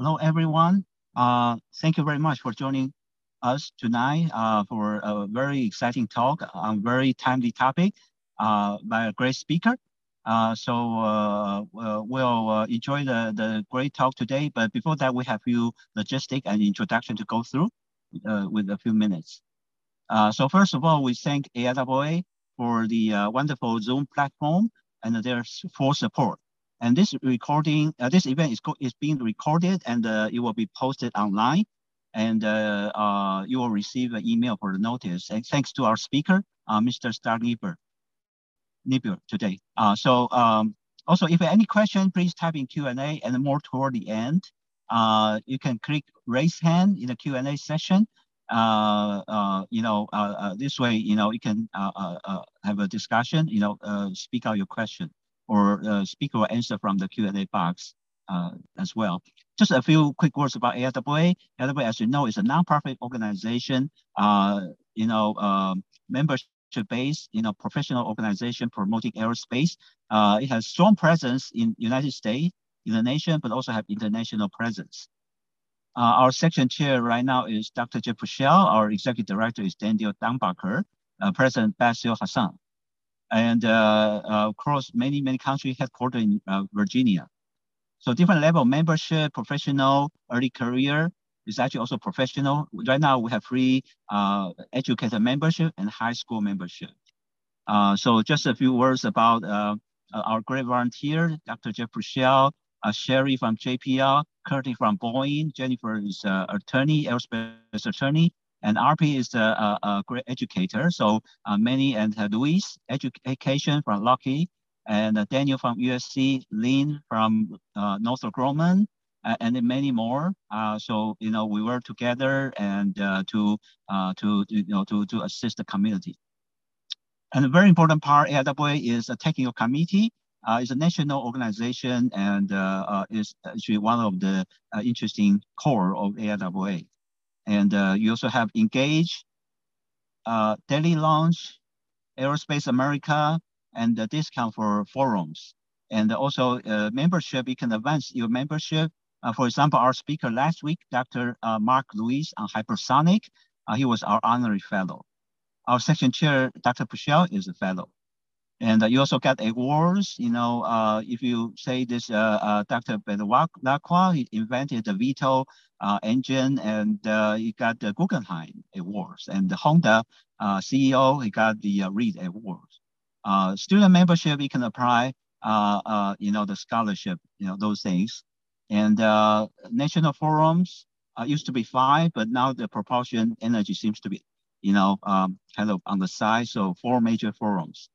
Hello, everyone. Uh, thank you very much for joining us tonight uh, for a very exciting talk on a very timely topic uh, by a great speaker. Uh, so uh, we'll uh, enjoy the, the great talk today. But before that, we have few logistic and introduction to go through with a few minutes. so first of all, we thank AIAA for the wonderful Zoom platform and their full support. And this recording, uh, this event is, is being recorded and uh, it will be posted online and uh, uh you will receive an email for the notice. And thanks to our speaker, uh, Mr. Scott Niebuhr, Niebuhr today. Uh, so um, also, if you have any question, please type in Q&A and more toward the end. you can click raise hand in the Q&A session. you know, this way, you know, you can have a discussion, you know, speak out your question or uh, speaker will answer from the Q&A box uh, as well. Just a few quick words about AIAA. AIAA, as you know, is a nonprofit organization, uh, you know, um, membership-based, you know, professional organization promoting aerospace. Uh, it has strong presence in United States, in the nation, but also have international presence. Uh, our section chair right now is Dr. Jeff Puschel. Our executive director is Daniel Dumbacher. Uh, President Basil Hassan and uh, uh, across many, many countries headquartered in uh, Virginia. So different level membership, professional, early career is actually also professional. Right now we have free uh, educator membership and high school membership. Uh, so just a few words about our great volunteer, Dr. Jeff Puschel, uh, Sherry from JPL, Curtis from Boeing, Jennifer is attorney, aerospace attorney, and RP is a, a, a great educator. So uh, many and uh, Luis, education from Lockheed, and uh, Daniel from USC, Lynn from Northrop Grumman, and many more. So you know we work together and to to you know to to assist the community. And a very important part, AIAA is a technical committee. Uh, it's a national organization and uh, uh, is actually one of the interesting core of AIAA. And uh, you also have Engage, uh, Daily Launch, Aerospace America, and the discount for forums. And also uh, membership, you can advance your membership. Uh, for example, our speaker last week, Dr. Uh, Mark Lewis on hypersonic, uh, he was our honorary fellow. Our section chair, Dr. Puschel, is a fellow. And uh, you also get awards, you know, uh, if you say this, uh, uh Dr. Lacroix, he invented the Vito uh, engine and uh, he got the Guggenheim Awards. And the Honda CEO, he got the Reed Awards. student membership, you can apply, you know, the scholarship, you know, those things. And national forums used to be five, but now the propulsion energy seems to be, you know, um, kind of on the side. So four major forums.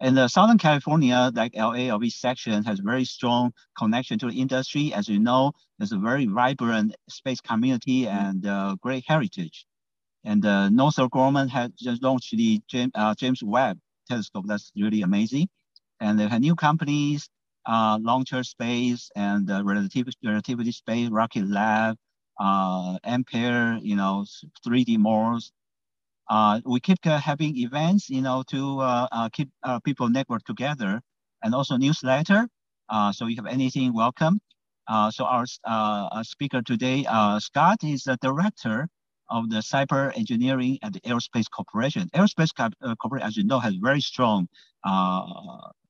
And the Southern California, like LA or East section, has very strong connection to the industry. As you know, there's a very vibrant space community and uh, great heritage. And uh, Northrop Grumman has just launched the James, uh, James Webb telescope. That's really amazing. And they have new companies, uh, Launcher Space and uh, Relativity, Relativity Space, Rocket Lab, uh, Ampere, you know, 3D Malls, uh, we keep uh, having events, you know, to uh, uh keep people network together, and also newsletter. So if you have anything, welcome. so our speaker today, Scott, is the director of the cyber engineering at the Aerospace Corporation. Aerospace Corporation, as you know, has very strong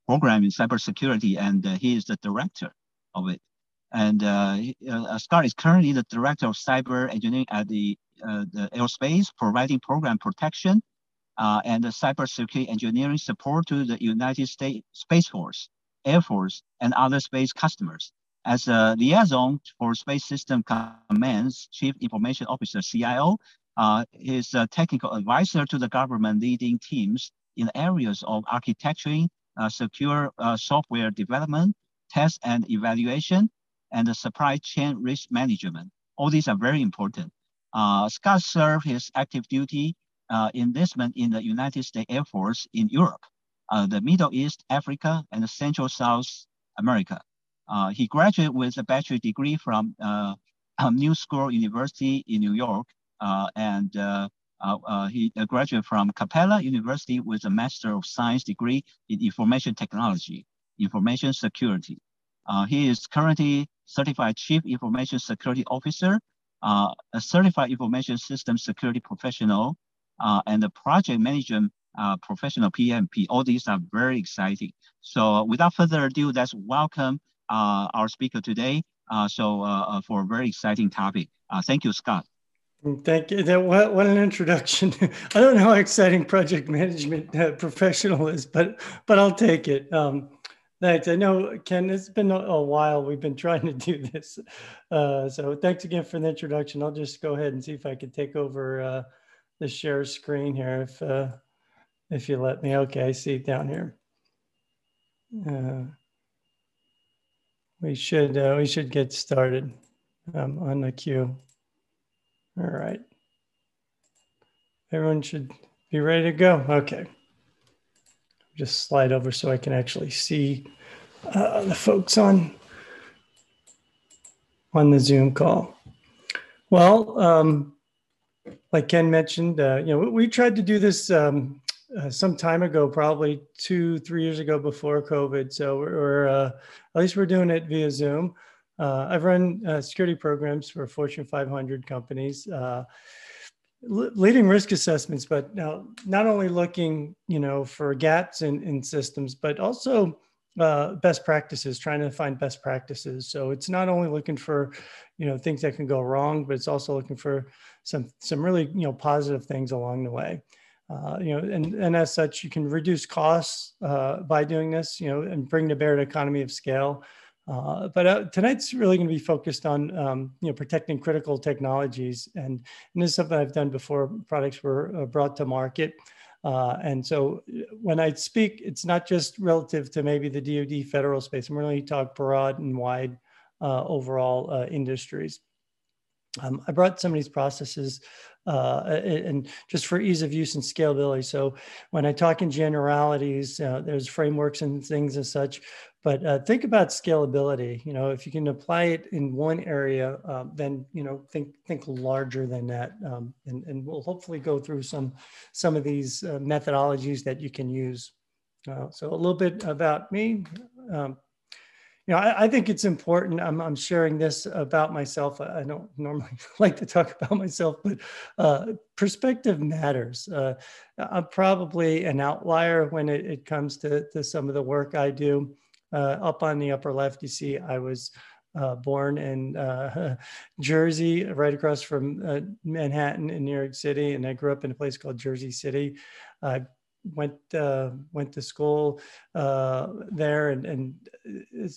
program in cybersecurity, and he is the director of it. And Scott is currently the director of cyber engineering at the uh, the aerospace, providing program protection uh, and cybersecurity engineering support to the United States Space Force, Air Force, and other space customers. As a liaison for Space System Command's Chief Information Officer, CIO, uh, is a technical advisor to the government leading teams in areas of architecturing, uh, secure uh, software development, test and evaluation, and the supply chain risk management. All these are very important. Uh, Scott served his active duty uh, enlistment in the United States Air Force in Europe, uh, the Middle East, Africa, and Central South America. Uh, he graduated with a bachelor degree from uh, New School University in New York, uh, and he graduated from Capella University with a Master of Science degree in Information Technology, Information Security. he is currently certified chief information security officer, uh, a certified information system security professional, uh, and a project management uh, professional PMP. All these are very exciting. So without further ado, let's welcome uh, our speaker today. Uh, so uh, for a very exciting topic. thank you, Scott. Thank you. That what, what an introduction. I don't know how exciting project management professional is, but but I'll take it. Um, thanks. I know Ken. It's been a, while. We've been trying to do this, uh, so thanks again for the introduction. I'll just go ahead and see if I can take over uh, the share screen here, if uh, if you let me. Okay, I see it down here. Uh, we should uh, we should get started um, on the queue. All right. Everyone should be ready to go. Okay. Just slide over so I can actually see uh, the folks on on the Zoom call. Well, um, like Ken mentioned, uh, you know, we, tried to do this um, uh, some time ago, probably two, three years ago before COVID. So we're, we're uh, at least we're doing it via Zoom. Uh, I've run uh, security programs for Fortune 500 companies, uh, leading risk assessments, but now not only looking, you know, for gaps in, in systems, but also uh, best practices, trying to find best practices. So it's not only looking for, you know, things that can go wrong, but it's also looking for some some really, you know, positive things along the way. Uh, you know, and, and as such, you can reduce costs uh, by doing this, you know, and bring to bear an economy of scale. Uh, but uh, tonight's really going to be focused on um, you know protecting critical technologies, and, and, this is something I've done before products were uh, brought to market. Uh, and so uh, when I speak, it's not just relative to maybe the DoD federal space. I'm really talk broad and wide uh, overall industries. Um, I brought some of these processes uh, and just for ease of use and scalability. So when I talk in generalities, uh, there's frameworks and things and such, but uh, think about scalability. You know, if you can apply it in one area, uh, then you know think think larger than that, um, and and we'll hopefully go through some some of these uh, methodologies that you can use. Uh, so a little bit about me. Um, you know, I, I, think it's important. I'm, I'm sharing this about myself. I, I don't normally like to talk about myself, but uh, perspective matters. Uh, I'm probably an outlier when it, it comes to, to some of the work I do. Uh, up on the upper left, you see I was uh, born in uh, Jersey, right across from uh, Manhattan in New York City, and I grew up in a place called Jersey City. I went uh, went to school uh, there, and, and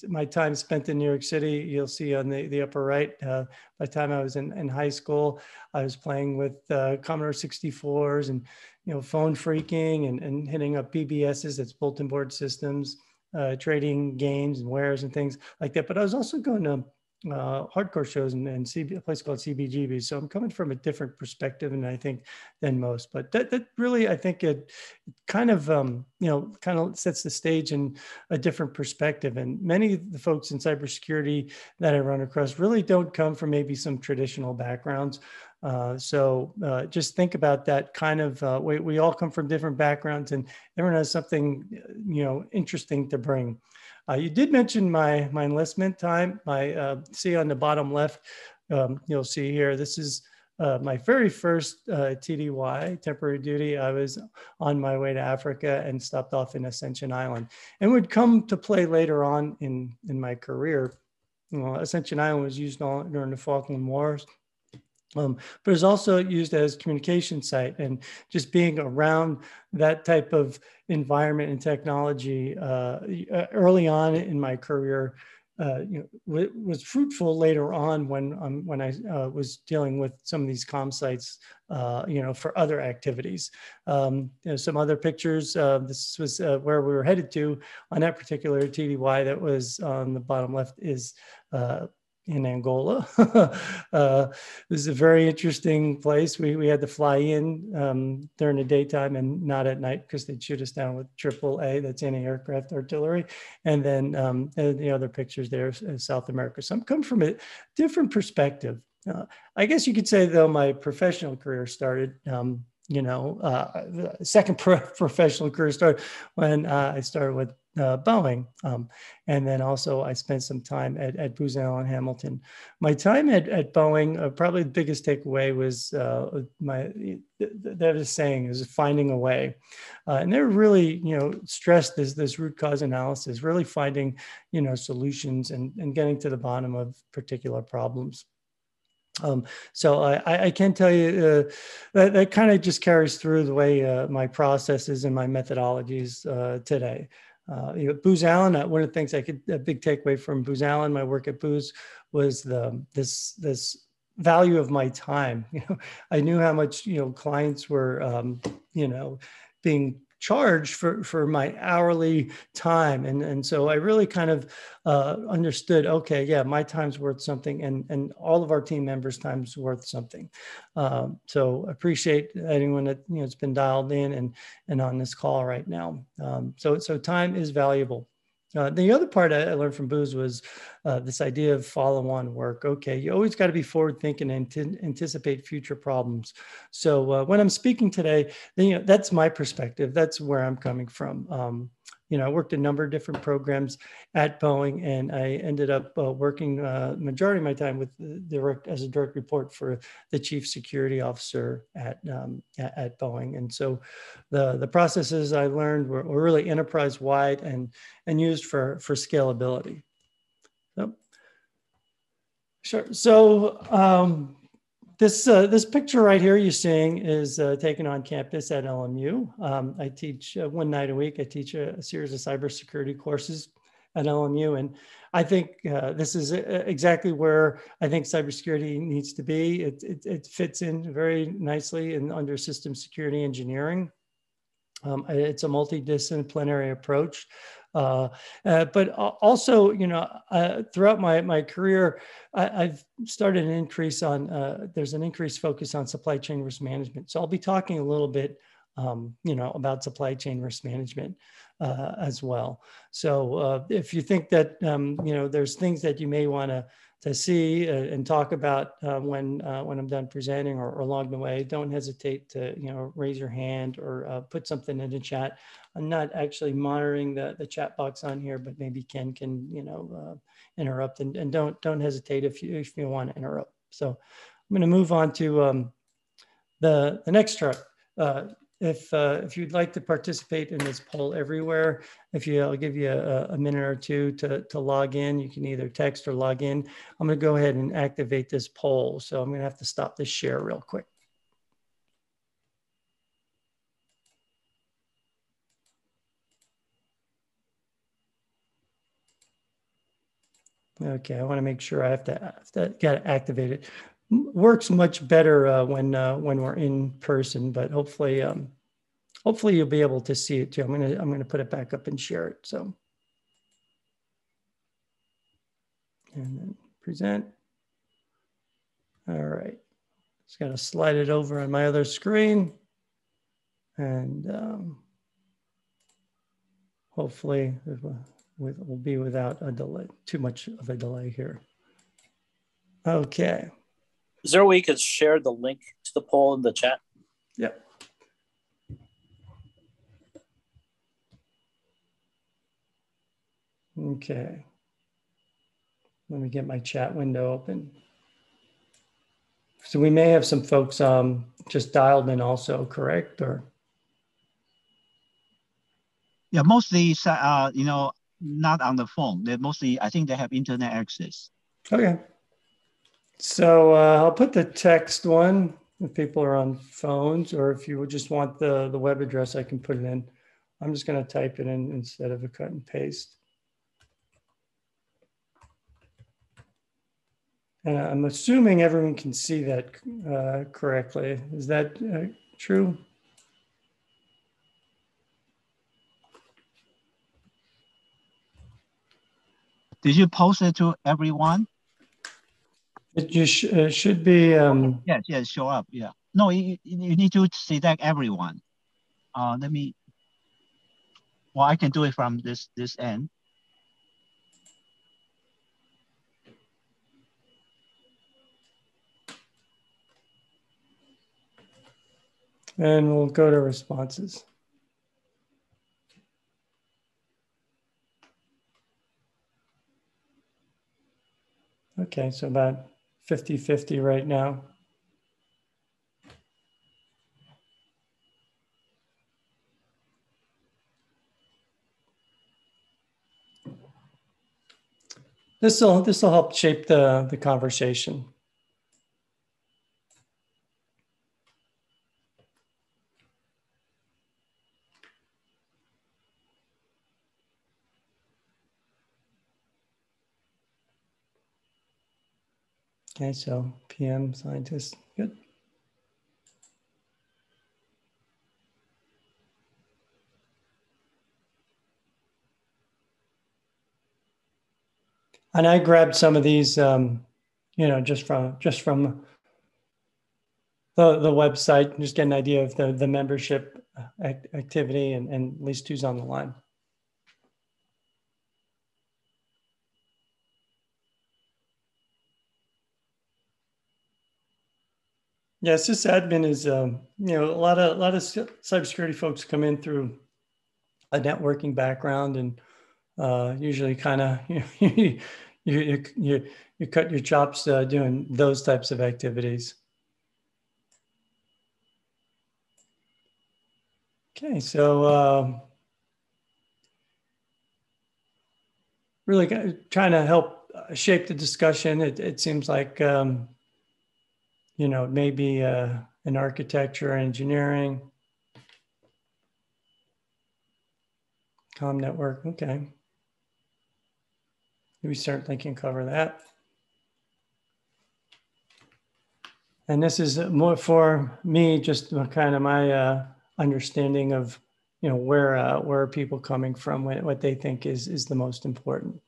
my time spent in New York City. You'll see on the, the upper right. By the time I was in, in high school, I was playing with Commodore 64s and you know phone phreaking and, and hitting up BBSs, that's bulletin board systems, uh, trading games and wares and things like that. But I was also going to uh, hardcore shows and, and CB, a place called CBGB. So I'm coming from a different perspective, and I think than most. But that that really, I think it, kind of um, you know kind of sets the stage in a different perspective. And many of the folks in cybersecurity that I run across really don't come from maybe some traditional backgrounds. Uh, so uh, just think about that kind of uh, we, we all come from different backgrounds and everyone has something you know interesting to bring uh, you did mention my, my enlistment time. My uh, see on the bottom left, um, you'll see here, this is uh, my very first uh, TDY, temporary duty. I was on my way to Africa and stopped off in Ascension Island and would come to play later on in, in my career. Ascension Island was used during the Falkland Wars um, but it's also used as communication site and just being around that type of environment and technology uh, uh early on in my career uh, you know, was fruitful later on when um, when I uh, was dealing with some of these com sites, uh, you know, for other activities. Um, some other pictures. Uh, this was uh, where we were headed to on that particular TDY that was on the bottom left is in Angola. uh, this is a very interesting place. We, we had to fly in um, during the daytime and not at night because they'd shoot us down with triple A, that's anti-aircraft artillery. And then um, and the other pictures there is South America. So I'm coming from a different perspective. Uh, I guess you could say though my professional career started um, you know, uh, second pro- professional career started when uh, I started with uh, Boeing. Um, and then also I spent some time at, at Booz Allen Hamilton. My time at, at Boeing, uh, probably the biggest takeaway was uh, my, that is saying is finding a way. Uh, and they're really, you know, stressed this, this root cause analysis, really finding, you know, solutions and, and getting to the bottom of particular problems. Um, so I, I, can tell you uh, that, that kind of just carries through the way uh, my processes and my methodologies uh, today. Uh, you know, Booz Allen. Uh, one of the things I could a big takeaway from Booz Allen, my work at Booz, was the this this value of my time. You know, I knew how much you know clients were um, you know being charged for for my hourly time. And and so i really kind of uh, understood okay yeah my time's worth something and and all of our team members time's worth something. Um, so appreciate anyone that you know has been dialed in and and on this call right now. Um, so so time is valuable uh, the other part I, learned from Booz was uh, this idea of follow-on work. Okay, you always got to be forward-thinking and t- anticipate future problems. So uh, when I'm speaking today, then, you know, that's my perspective. That's where I'm coming from. Um, you know, I worked a number of different programs at Boeing, and I ended up uh, working uh, majority of my time with direct as a direct report for the chief security officer at um, at, at, Boeing. And so, the the processes I learned were, were really enterprise wide and and used for for scalability. So, sure. So. Um, this, uh, this picture right here you're seeing is uh, taken on campus at LMU. Um, I teach uh, one night a week. I teach a, a, series of cybersecurity courses at LMU. And I think uh, this is uh, exactly where I think cybersecurity needs to be. It, it, it fits in very nicely in under system security engineering. Um, it's a multidisciplinary approach. Uh, uh, but also, you know, uh, throughout my, my career, I, have started an increase on, uh, there's an increased focus on supply chain risk management. So I'll be talking a little bit, um, you know, about supply chain risk management uh, as well. So if you think that, um, you know, there's things that you may want to to see uh, and talk about uh, when uh, when I'm done presenting or, or, along the way. Don't hesitate to you know raise your hand or uh, put something in the chat. I'm not actually monitoring the, the chat box on here, but maybe Ken can you know uh, interrupt and, and don't don't hesitate if you if you want to interrupt. So I'm going to move on to um, the the next chart. If uh, if you'd like to participate in this poll everywhere, if you, I'll give you a, a, minute or two to, to log in. You can either text or log in. I'm going to go ahead and activate this poll. So I'm going to have to stop this share real quick. Okay, I want to make sure I have to, have to get activated works much better uh, when uh, when we're in person, but hopefully um, hopefully you'll be able to see it too. I'm gonna I'm gonna put it back up and share it. So and then present. All right, just gotta slide it over on my other screen, and um, hopefully it will be without a delay, too much of a delay here. Okay. Is there a way you could share the link to the poll in the chat? Yep. Okay. Let me get my chat window open. So we may have some folks um, just dialed in also, correct? Or yeah, mostly uh, you know not on the phone. They mostly I think they have internet access. Okay. So uh, I'll put the text one if people are on phones, or if you just want the, the web address, I can put it in. I'm just going to type it in instead of a cut and paste. And I'm assuming everyone can see that uh, correctly. Is that uh, true? Did you post it to everyone? It just sh uh, should be. Um... Yes, yes, show up. Yeah. No, you, you need to select everyone. Uh, let me. Well, I can do it from this this end. And we'll go to responses. Okay, so about 50-50 right now. This will this will help shape the the conversation. Okay, so PM scientist, good. And I grabbed some of these, um, you know, just from just from the the website, just get an idea of the the membership act activity and, and at least who's on the line. Yeah, sysadmin is um, you know a lot of a lot of cybersecurity folks come in through a networking background and uh, usually kind of you, you you you you cut your chops uh, doing those types of activities. Okay, so uh, really trying to help shape the discussion. It, it seems like um, you know, maybe uh, an architecture, engineering, com network. Okay. We certainly can cover that. And this is more for me, just kind of my uh, understanding of, you know, where uh, where are people coming from, what they think is is the most important.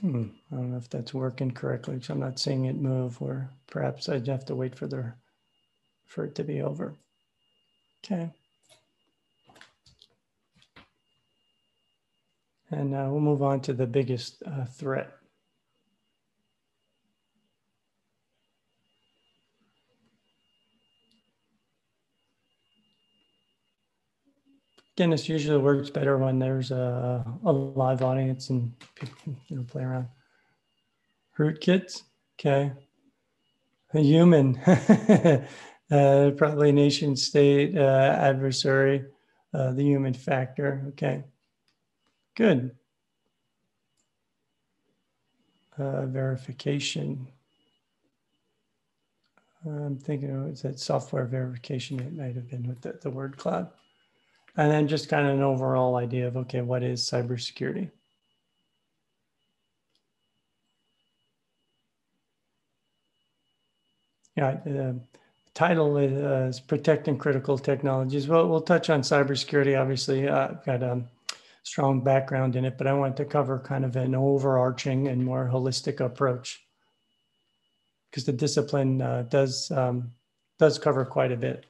Hmm, I don't know if that's working correctly because I'm not seeing it move, or perhaps I'd have to wait for the for it to be over. Okay. And uh, we'll move on to the biggest uh, threat. This usually works better when there's a, a live audience and people can you know, play around. Rootkits, okay. A human, uh, probably nation state uh, adversary, uh, the human factor, okay. Good. Uh, verification. I'm thinking, oh, is that software verification? It might have been with the, the word cloud. And then just kind of an overall idea of, okay, what is cybersecurity? Yeah, the title is, uh, Protecting Critical Technologies. Well, we'll touch on cybersecurity, obviously. Uh, I've got a strong background in it, but I want to cover kind of an overarching and more holistic approach because the discipline uh, does, um, does cover quite a bit.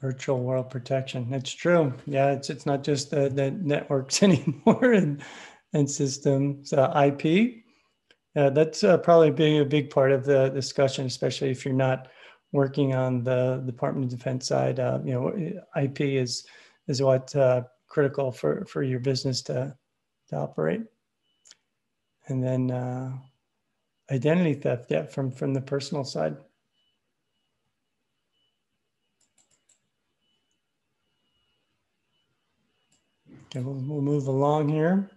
Virtual world protection. It's true. Yeah, it's it's not just the, the networks anymore and and systems. Uh, IP. Uh, that's uh, probably being a big part of the discussion, especially if you're not working on the Department of Defense side. Uh, you know, IP is is what uh, critical for for your business to to operate. And then identity theft, yeah, from from the personal side. Okay, we'll, we'll move along here.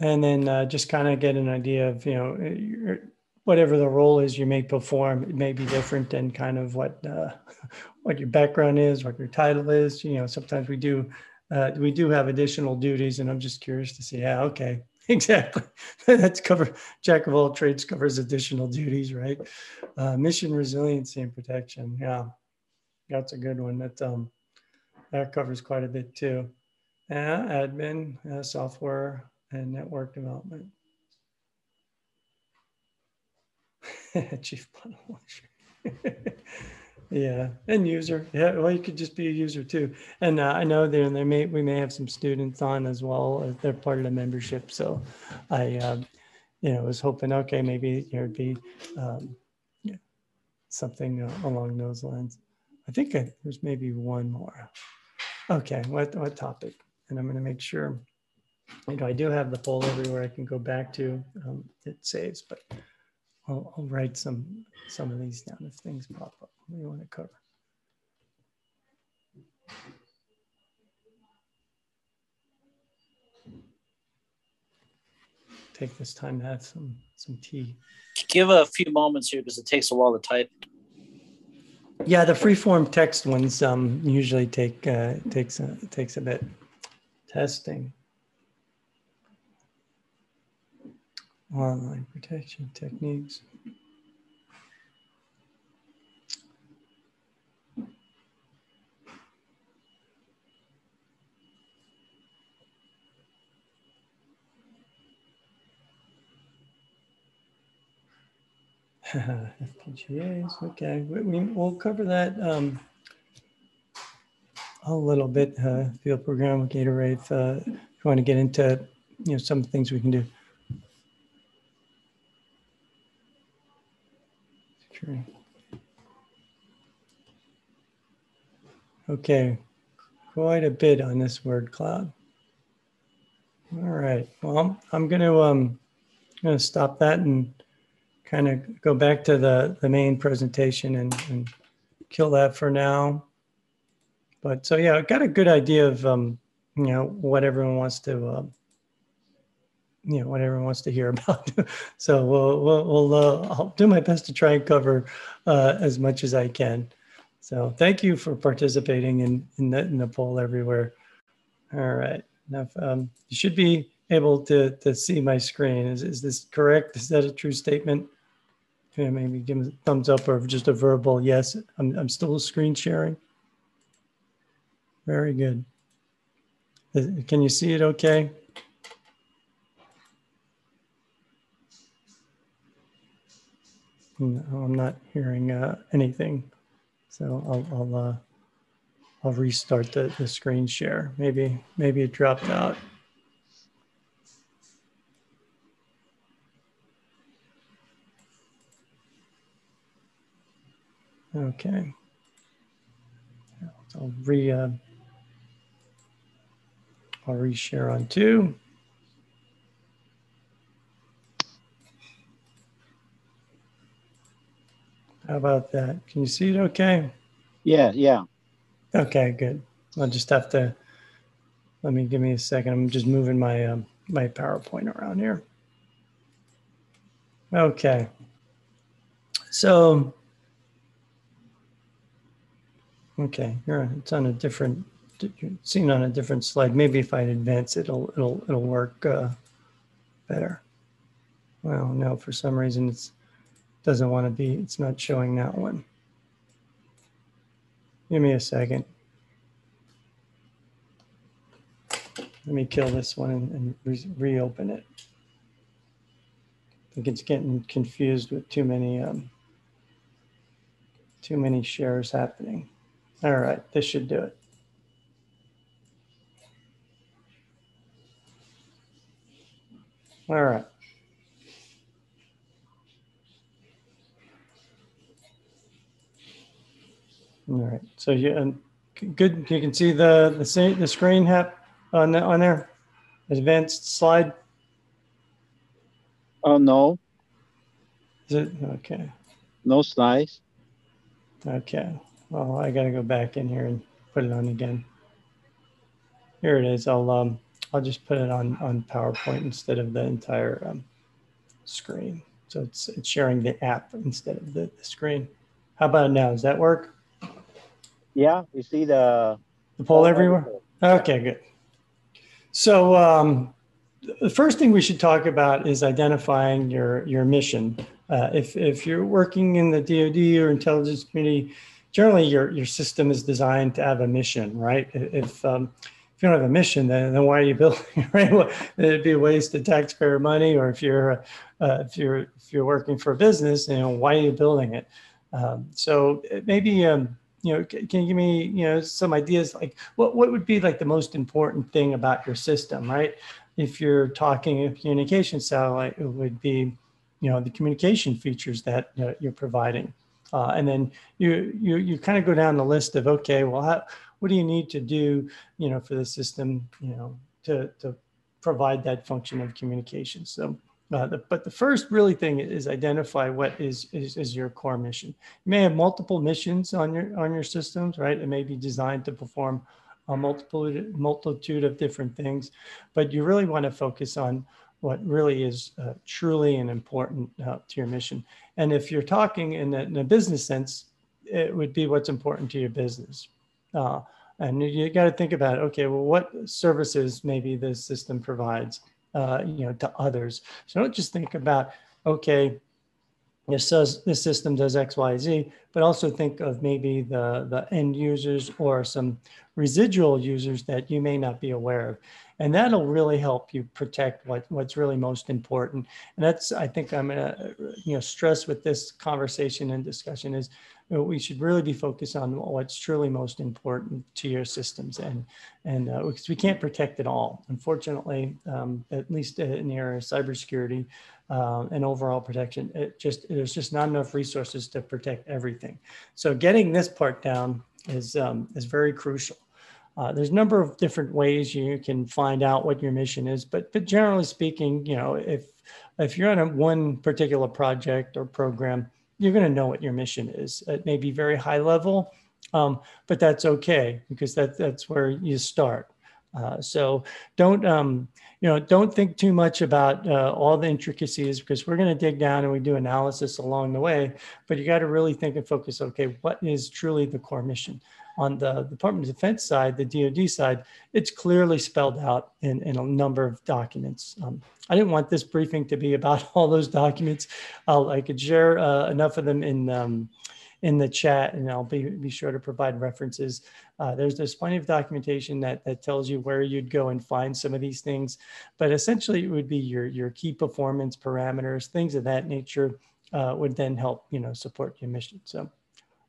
And then uh, just kind of get an idea of, you know, whatever the role is you may perform, it may be different than kind of what uh, what your background is, what your title is. You know, sometimes we do uh, we do have additional duties, and I'm just curious to see. Yeah, okay, exactly. That's cover jack of all trades covers additional duties, right? Uh, mission resiliency and protection. Yeah, that's a good one. That um, that covers quite a bit too. Uh, admin, uh, software and network development. Chief bottle washer. yeah, and user. Yeah, well, you could just be a user too. And uh, I know there they may we may have some students on as well. As they're part of the membership, so I, um, you know, was hoping okay maybe there'd be um, yeah, something uh, along those lines. I think I, there's maybe one more. Okay, what what topic? And I'm going to make sure. You know, I do have the poll everywhere I can go back to. Um, it saves, but I'll, I'll write some some of these down if things pop up. What do you want to cover? Take this time to have some some tea. Give a few moments here because it takes a while to type. Yeah, the freeform text ones um, usually take uh, takes a, takes a bit testing. Online protection techniques. FPGAs, okay, we, will cover that um, a little bit, uh, field programmable gate array, uh, if you want to get into, you know, some things we can do. Sure. Okay, quite a bit on this word cloud. All right, well, I'm to um, going to stop that and kind of go back to the, the main presentation and, and kill that for now. But so, yeah, I got a good idea of, um, you know, what everyone wants to, uh, you know, what everyone wants to hear about. so we'll, we'll, we'll uh, I'll do my best to try and cover uh, as much as I can. So thank you for participating in, in, the, in the poll everywhere. All right. Now, um, you should be able to, to see my screen. Is, is this correct? Is that a true statement? Okay, maybe give a thumbs up or just a verbal yes. I'm, I'm still screen sharing. Very good. Can you see it okay? No, I'm not hearing uh, anything. So I'll, I'll, uh, I'll restart the, the screen share. Maybe, maybe it dropped out. Okay. I'll re uh, I'll reshare on two. How about that? Can you see it okay? Yeah, yeah. Okay, good. I'll just have to, let me, give me a second. I'm just moving my, um, my PowerPoint around here. Okay. So Okay, here it's on a different, seen on a different slide. Maybe if I advance it, it'll it'll it'll work uh, better. Well, no, for some reason it's doesn't want to be. It's not showing that one. Give me a second. Let me kill this one and, and re reopen it. I think it's getting confused with too many um, too many shares happening. All right, this should do it. All right. All right. So you good. You can see the the the screen hap on the, on there. Advanced slide. Oh no. Is it okay? No slides. Okay. Well, I got to go back in here and put it on again. Here it is. I'll um, I'll just put it on on PowerPoint instead of the entire um, screen. So it's, it's sharing the app instead of the, the screen. How about now? Does that work? Yeah, you see the the poll everywhere. Okay, good. So um, the first thing we should talk about is identifying your your mission. Uh, if if you're working in the DoD or intelligence community, generally your, your system is designed to have a mission, right? If, um, if you don't have a mission, then, then why are you building? Right? It'd be a waste of taxpayer money. Or if you're uh, if you're if you're working for a business, you know, why are you building it? Um, so maybe um, you know, can you give me you know some ideas like what what would be like the most important thing about your system, right? If you're talking a communication satellite, it would be you know the communication features that you know, you're providing. Uh, and then you you you kind of go down the list of okay, well, how, what do you need to do, you know, for the system, you know, to to provide that function of communication. So, uh, the, but the first really thing is identify what is, is is your core mission. You may have multiple missions on your on your systems, right? It may be designed to perform a multiple multitude of different things, but you really want to focus on what really is uh, truly and important uh, to your mission. And if you're talking in a, in a, business sense, it would be what's important to your business. Uh, and you got to think about, okay, well, what services maybe this system provides, uh, you know, to others. So don't just think about, okay, this does this system does X, Y, Z, but also think of maybe the the end users or some residual users that you may not be aware of and that'll really help you protect what, what's really most important. And that's, I think I'm gonna, you know, stress with this conversation and discussion is we should really be focused on what's truly most important to your systems and, and uh, because we can't protect it all. Unfortunately, um, at least in the area of cybersecurity uh, and overall protection, it just, there's just not enough resources to protect everything. So getting this part down is, um, is very crucial. Uh, there's a number of different ways you can find out what your mission is, but but generally speaking, you know, if if you're on a one particular project or program, you're going to know what your mission is. It may be very high level, um, but that's okay because that that's where you start. Uh, so don't um, you know don't think too much about uh, all the intricacies because we're going to dig down and we do analysis along the way. But you got to really think and focus. Okay, what is truly the core mission? On the Department of Defense side, the DoD side, it's clearly spelled out in, in a number of documents. Um, I didn't want this briefing to be about all those documents. I'll, I could share uh, enough of them in um, in the chat, and I'll be, be sure to provide references. Uh, there's there's plenty of documentation that that tells you where you'd go and find some of these things, but essentially it would be your your key performance parameters, things of that nature, uh, would then help you know support your mission. So,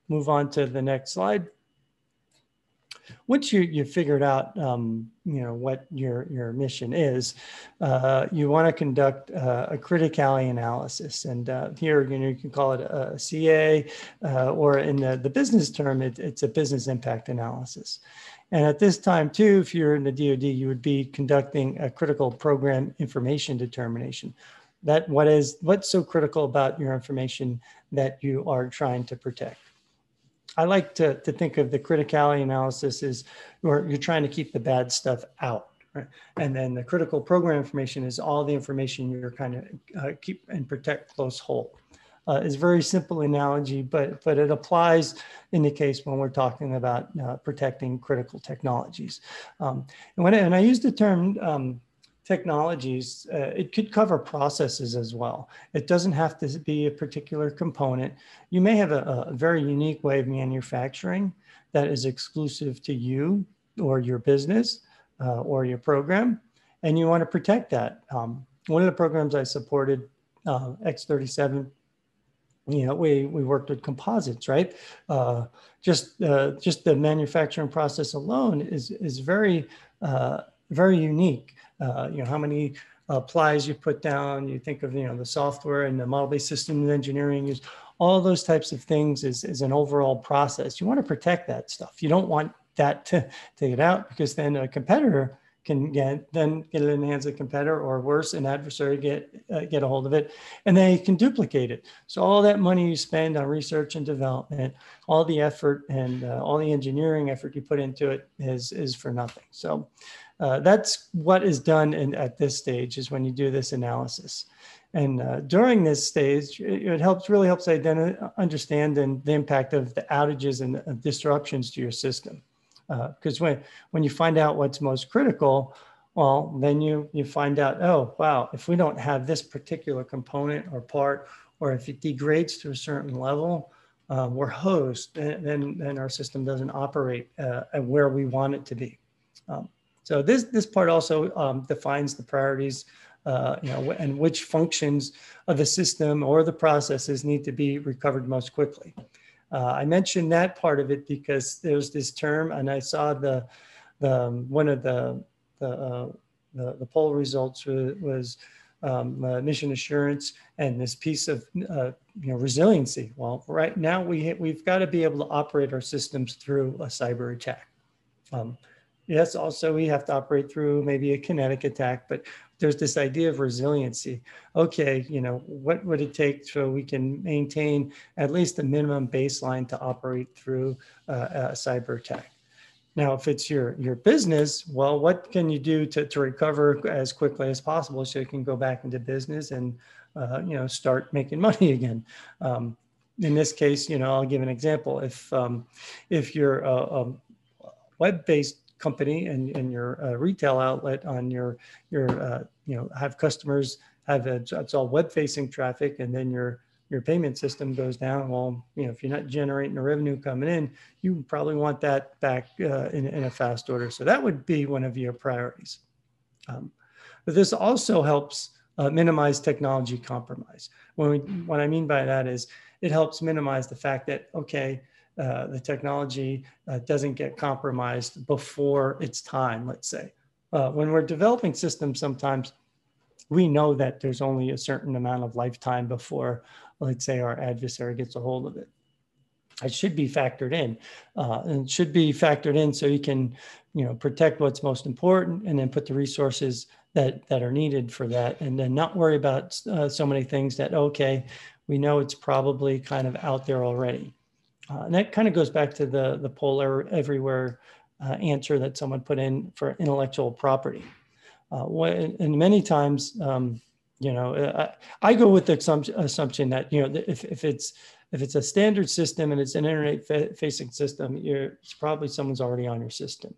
move on to the next slide once you you figured out um, you know what your your mission is, uh, you want to conduct uh, a criticality analysis, and uh, here you know you can call it a, CA, uh, or in the, the business term, it, it's a business impact analysis. And at this time too, if you're in the DoD, you would be conducting a critical program information determination. That what is what's so critical about your information that you are trying to protect. I like to, to think of the criticality analysis as where you're trying to keep the bad stuff out. Right? And then the critical program information is all the information you're kind of uh, keep and protect close hold. Uh, a very simple analogy, but but it applies in the case when we're talking about uh, protecting critical technologies. Um, and when and I use the term um, technologies, uh, it could cover processes as well. It doesn't have to be a particular component. You may have a, a, very unique way of manufacturing that is exclusive to you or your business uh, or your program, and you want to protect that. Um, one of the programs I supported, uh, X37, you know, we, we worked with composites, right? Uh, just, uh, just the manufacturing process alone is, is very, uh, very unique uh, you know, how many uh, plies you put down, you think of, you know, the software and the model-based systems engineering is all those types of things is, is an overall process. You want to protect that stuff. You don't want that to, to get out because then a competitor can get then get it in the hands of a competitor or worse, an adversary get uh, get a hold of it, and they can duplicate it. So all that money you spend on research and development, all the effort and uh, all the engineering effort you put into it is is for nothing. So uh, that's what is done in, at this stage is when you do this analysis. And uh, during this stage, it, helps really helps identify, understand and the impact of the outages and the disruptions to your system. Because uh, when, when you find out what's most critical, well, then you, you find out, oh, wow, if we don't have this particular component or part, or if it degrades to a certain level, uh, we're hosed, then, then our system doesn't operate uh, where we want it to be. Um, So this this part also um, defines the priorities, uh, you know, and which functions of the system or the processes need to be recovered most quickly. Uh, I mentioned that part of it because there's this term, and I saw the the um, one of the the, uh, the, the poll results was, um, uh, mission assurance and this piece of uh, you know resiliency. Well, right now we we've got to be able to operate our systems through a cyber attack. Um, yes, also we have to operate through maybe a kinetic attack, but there's this idea of resiliency. Okay, you know, what would it take so we can maintain at least a minimum baseline to operate through uh, a cyber attack? Now, if it's your your business, well, what can you do to, to recover as quickly as possible so you can go back into business and uh, you know start making money again? Um, in this case, you know, I'll give an example. If um, if you're a, a web-based company and, and your uh, retail outlet on your your uh, you know have customers have a, it's all web-facing traffic, and then your your payment system goes down, well, you know, if you're not generating the revenue coming in, you probably want that back uh, in, in, a fast order. So that would be one of your priorities. Um, but this also helps uh, minimize technology compromise. When we, what I mean by that is it helps minimize the fact that, okay, uh, the technology uh, doesn't get compromised before its time, let's say. Uh, when we're developing systems, sometimes we know that there's only a certain amount of lifetime before let's say our adversary gets a hold of it. It should be factored in, uh, and should be factored in so you can, you know, protect what's most important, and then put the resources that that are needed for that, and then not worry about uh, so many things that okay, we know it's probably kind of out there already. Uh, and that kind of goes back to the the Poll Everywhere uh, answer that someone put in for intellectual property. Uh, when, and many times um, you know uh, I, I go with the assumption that you know if, if it's if it's a standard system and it's an internet facing system it's probably someone's already on your system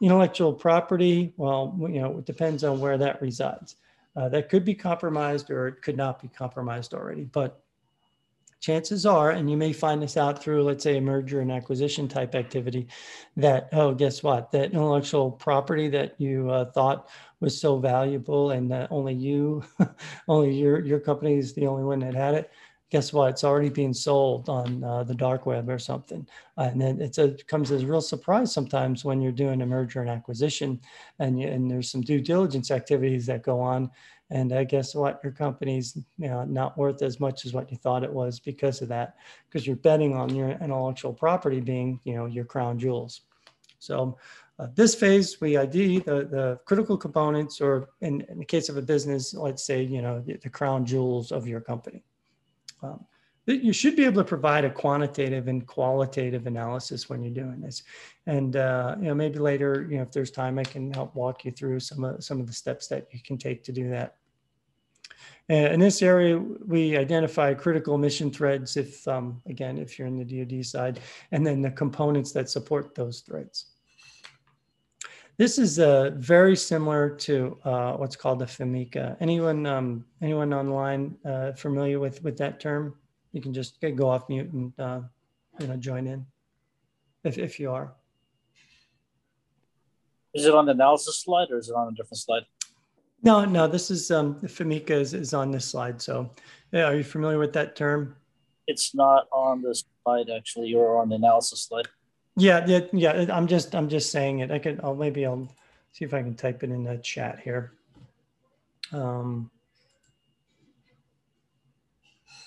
intellectual property well you know it depends on where that resides uh, that could be compromised or it could not be compromised already but chances are, and you may find this out through, let's say, a merger and acquisition type activity, that, oh, guess what? That intellectual property that you uh, thought was so valuable and that only you, only your, your company is the only one that had it. Guess what? It's already being sold on uh, the dark web or something. Uh, and then a, it comes as a real surprise sometimes when you're doing a merger and acquisition and, you, and there's some due diligence activities that go on and uh, guess what? Your company's you know, not worth as much as what you thought it was because of that, because you're betting on your intellectual property being, you know, your crown jewels. So uh, this phase, we ID the, the critical components, or in, in, the case of a business, let's say, you know, the, the crown jewels of your company. Um, you should be able to provide a quantitative and qualitative analysis when you're doing this. And uh, you know, maybe later, you know, if there's time, I can help walk you through some of some of the steps that you can take to do that. In this area, we identify critical mission threads if, um, again, if you're in the DoD side, and then the components that support those threads. This is uh, very similar to uh, what's called the FMECA. Anyone, um, anyone online uh, familiar with, with that term? You can just go off mute and uh, you know join in if, if you are. Is it on the analysis slide or is it on a different slide? No, no, this is um, FMECA is, is on this slide. So, yeah, are you familiar with that term? It's not on this slide actually. You're on the analysis slide. Yeah, yeah, yeah. I'm just I'm just saying it. I could. I'll maybe I'll see if I can type it in the chat here. Um,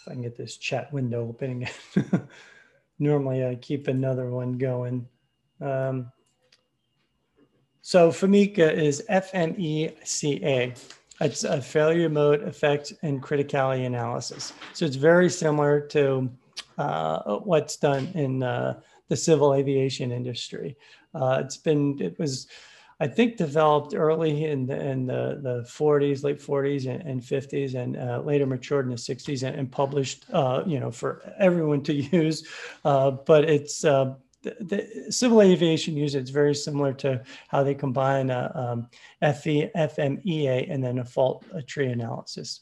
if I can get this chat window opening. Normally, I keep another one going. Um, so FMECA is F-M-E-C-A. It's a failure mode effect and criticality analysis. So it's very similar to uh, what's done in uh, the civil aviation industry. Uh, it's been, it was, I think, developed early in the, in the, the 40s, late 40s and, and 50s, and uh, later matured in the 60s and, and published, uh, you know, for everyone to use. Uh, but it's the, civil aviation uses it's very similar to how they combine a, um, FE, FMEA and then a fault a tree analysis.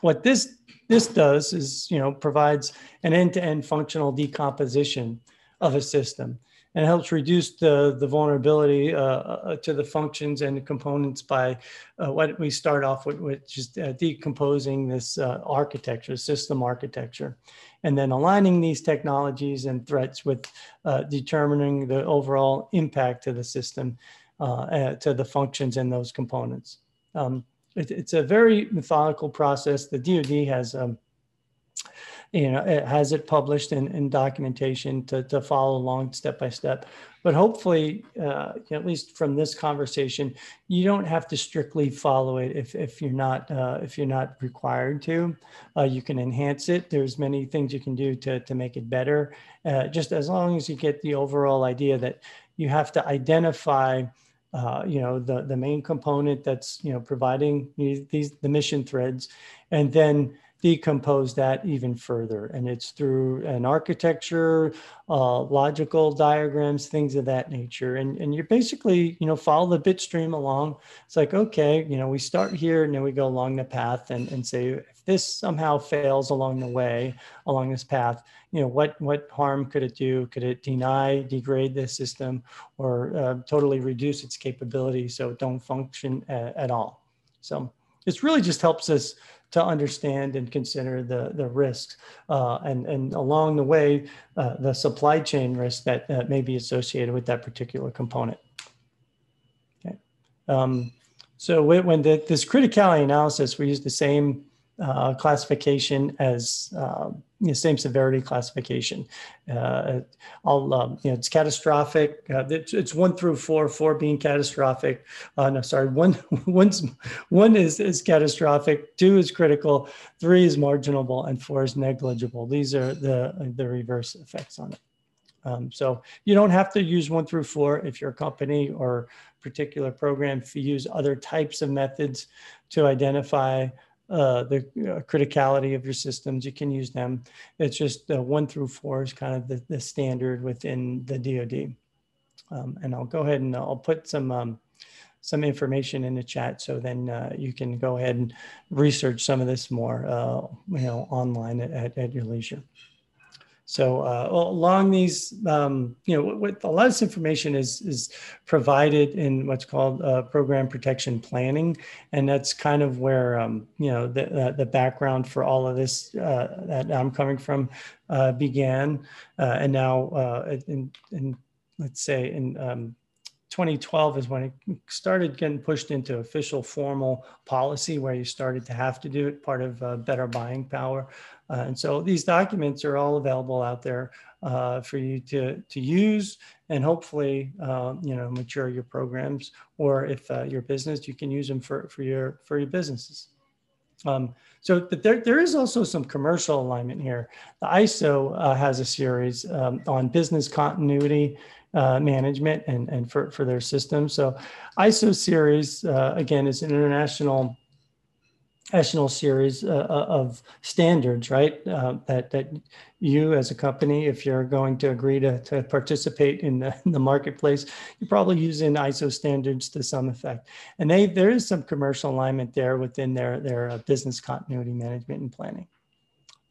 What this this does is you know provides an end-to-end functional decomposition of a system. And helps reduce the, the vulnerability uh, uh, to the functions and the components by uh, what we start off with, which is uh, decomposing this uh, architecture, system architecture, and then aligning these technologies and threats with uh, determining the overall impact to the system, to the functions and those components. Um, it, it's a very methodical process. The DoD has um, you know, it has it published in, in documentation to, to follow along step by step. But hopefully, uh, at least from this conversation, you don't have to strictly follow it if, if you're not uh, if you're not required to. Uh, you can enhance it. There's many things you can do to, to make it better. Uh, just as long as you get the overall idea that you have to identify uh, you know the the main component that's you know providing these the mission threads and then decompose that even further. And it's through an architecture, uh, logical diagrams, things of that nature. And, and you basically, you know, follow the bit stream along. It's like, okay, you know, we start here and then we go along the path and, and say, if this somehow fails along the way, along this path, you know, what, what harm could it do? Could it deny, degrade the system or uh, totally reduce its capability so it don't function at, at all? So this really just helps us to understand and consider the, the risks uh, and, and along the way, uh, the supply chain risk that may be associated with that particular component. Okay. Um, so when the, this criticality analysis, we use the same uh, classification as uh, the same severity classification. Uh, I'll, um, you know, it's catastrophic. Uh, it's, it's, one through four, four being catastrophic. Uh, no, sorry, one, one's, one is, is catastrophic, two is critical, three is marginable, and four is negligible. These are the, the reverse effects on it. Um, so you don't have to use one through four if you're a company or particular program. If you use other types of methods to identify uh, the uh, criticality of your systems, you can use them. It's just uh, one through four is kind of the, the standard within the DoD. Um, and I'll go ahead and I'll put some um, some information in the chat, so then uh, you can go ahead and research some of this more, uh, you know, online at, at your leisure. So uh, along these, um, you know, what, a lot of this information is is provided in what's called uh, program protection planning, and that's kind of where um, you know the uh, the background for all of this uh, that I'm coming from uh, began, uh, and now in, in let's say in um, 2012 is when it started getting pushed into official formal policy where you started to have to do it part of uh, better buying power uh, and so these documents are all available out there uh, for you to, to use and hopefully, uh, you know, mature your programs or if uh, your business, you can use them for, for, your, for your businesses. Um, so but there, there is also some commercial alignment here. The ISO uh, has a series um, on business continuity uh, management and, and for, for their systems. So ISO series, uh, again, is an international national series uh, uh, of standards, right? Uh, that that you as a company, if you're going to agree to, to participate in the, in the marketplace, you're probably using ISO standards to some effect. And they there is some commercial alignment there within their their uh, business continuity management and planning.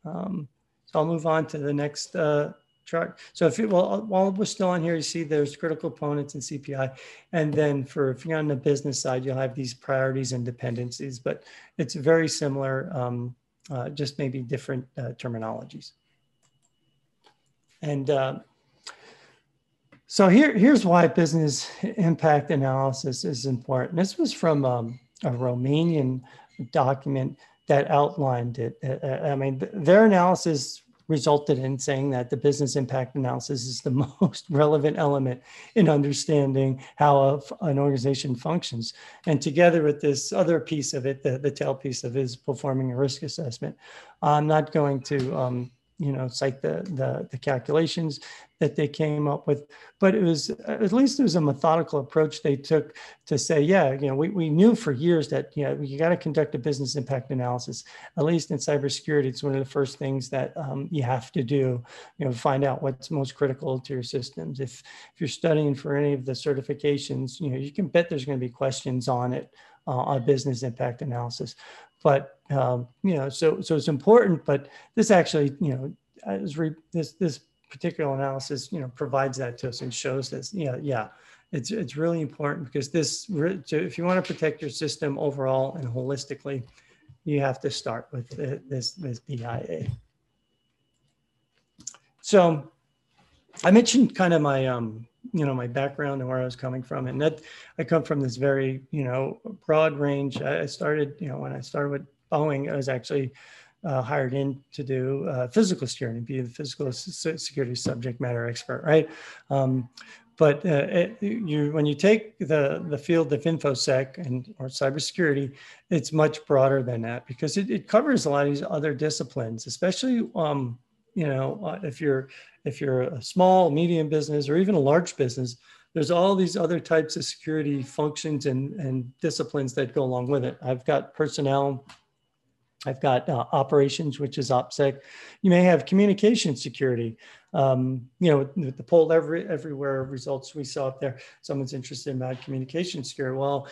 Um, so I'll move on to the next uh, chart. So if you, well, while we're still on here, you see there's critical components and CPI. And then for, if you're on the business side, you'll have these priorities and dependencies, but it's very similar, um, uh, just maybe different uh, terminologies. And uh, so here, here's why business impact analysis is important. This was from um, a Romanian document that outlined it. Uh, uh, I mean, their analysis resulted in saying that the business impact analysis is the most relevant element in understanding how a, an organization functions. And together with this other piece of it, the, the tail piece of it is performing a risk assessment. I'm not going to um, you know cite the, the, the calculations that they came up with. But it was at least it was a methodical approach they took to say yeah you know we, we knew for years that you know you got to conduct a business impact analysis at least in cybersecurity. It's one of the first things that um, you have to do you know find out what's most critical to your systems. If if you're studying for any of the certifications you know you can bet there's going to be questions on it uh, on business impact analysis. But um, you know, so so it's important. But this actually, you know, is re, this this particular analysis, you know, provides that to us and shows this. Yeah, yeah, it's it's really important because this, if you want to protect your system overall and holistically, you have to start with this this BIA. So, I mentioned kind of my um, you know my background and where I was coming from, and that I come from this very you know broad range. I started you know when I started with Boeing, I was actually uh, hired in to do uh, physical security, be the physical security subject matter expert, right? Um, but uh, it, you, when you take the the field of infosec and or cybersecurity, it's much broader than that because it, it covers a lot of these other disciplines, especially um, you know uh, if you're if you're a small, medium business, or even a large business. There's all these other types of security functions and, and disciplines that go along with it. I've got personnel I've got uh, operations, which is OPSEC. You may have communication security. Um, you know, the poll every, everywhere results we saw up there, someone's interested in about communication security. Well,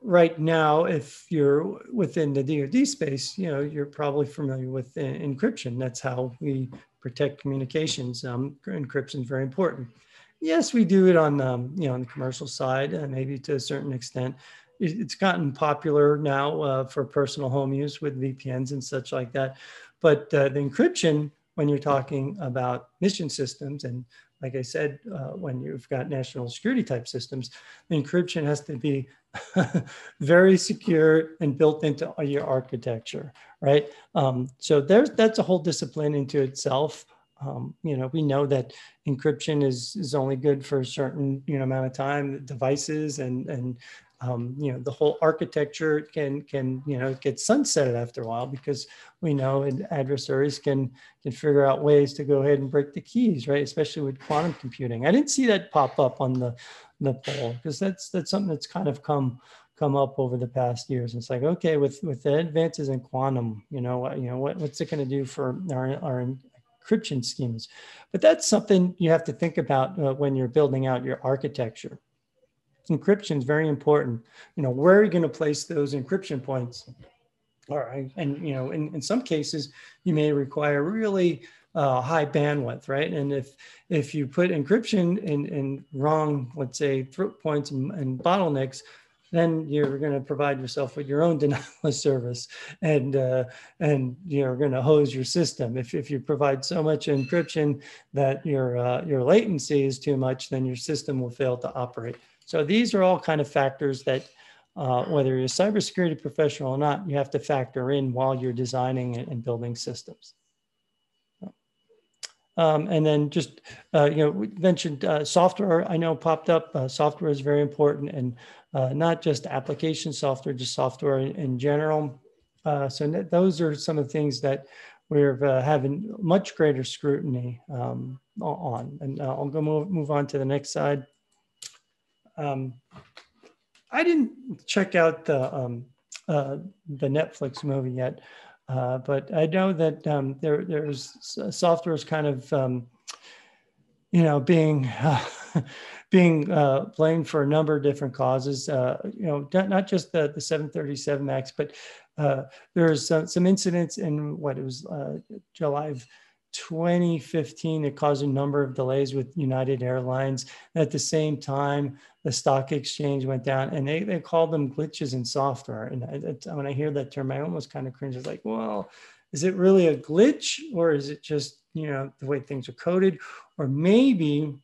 right now, if you're within the DoD space, you know, you're probably familiar with encryption. That's how we protect communications. Um, encryption is very important. Yes, we do it on, um, you know, on the commercial side, and maybe to a certain extent it's gotten popular now uh, for personal home use with VPNs and such like that. But uh, the encryption, when you're talking about mission systems, and like I said, uh, when you've got national security type systems, the encryption has to be very secure and built into your architecture, right? Um, so there's that's a whole discipline into itself. Um, you know, we know that encryption is is only good for a certain you know amount of time. Devices and and um, you know the whole architecture can can you know get sunsetted after a while because we know adversaries can can figure out ways to go ahead and break the keys right? Especially with quantum computing. I didn't see that pop up on the the poll because that's that's something that's kind of come come up over the past years. It's like okay with with the advances in quantum you know you know what, what's it going to do for our, our encryption schemes? But that's something you have to think about uh, when you're building out your architecture encryption is very important. You know, where are you going to place those encryption points? All right. And, you know, in, in some cases, you may require really uh, high bandwidth, right? And if if you put encryption in, in wrong, let's say, throat points and, and bottlenecks, then you're going to provide yourself with your own denial of service and uh, and you're going to hose your system if, if you provide so much encryption that your uh, your latency is too much then your system will fail to operate so these are all kind of factors that uh, whether you're a cybersecurity professional or not, you have to factor in while you're designing and building systems. Um, and then just, uh, you know, we mentioned uh, software, I know popped up. Uh, software is very important and uh, not just application software, just software in, in general. Uh, so those are some of the things that we're having much greater scrutiny um, on. And I'll go move, move on to the next slide. Um, I didn't check out the um, uh, the Netflix movie yet, uh, but I know that um, there there's software is kind of um, you know being being uh, blamed for a number of different causes. Uh, you know, not just the the 737 Max, but uh, there's some, some incidents in what it was July of 2015 it caused a number of delays with united airlines. At the same time the stock exchange went down and they, they called them glitches in software. And I, when i hear that term i almost kind of cringe. It's like well is it really a glitch or is it just you know the way things are coded? Or maybe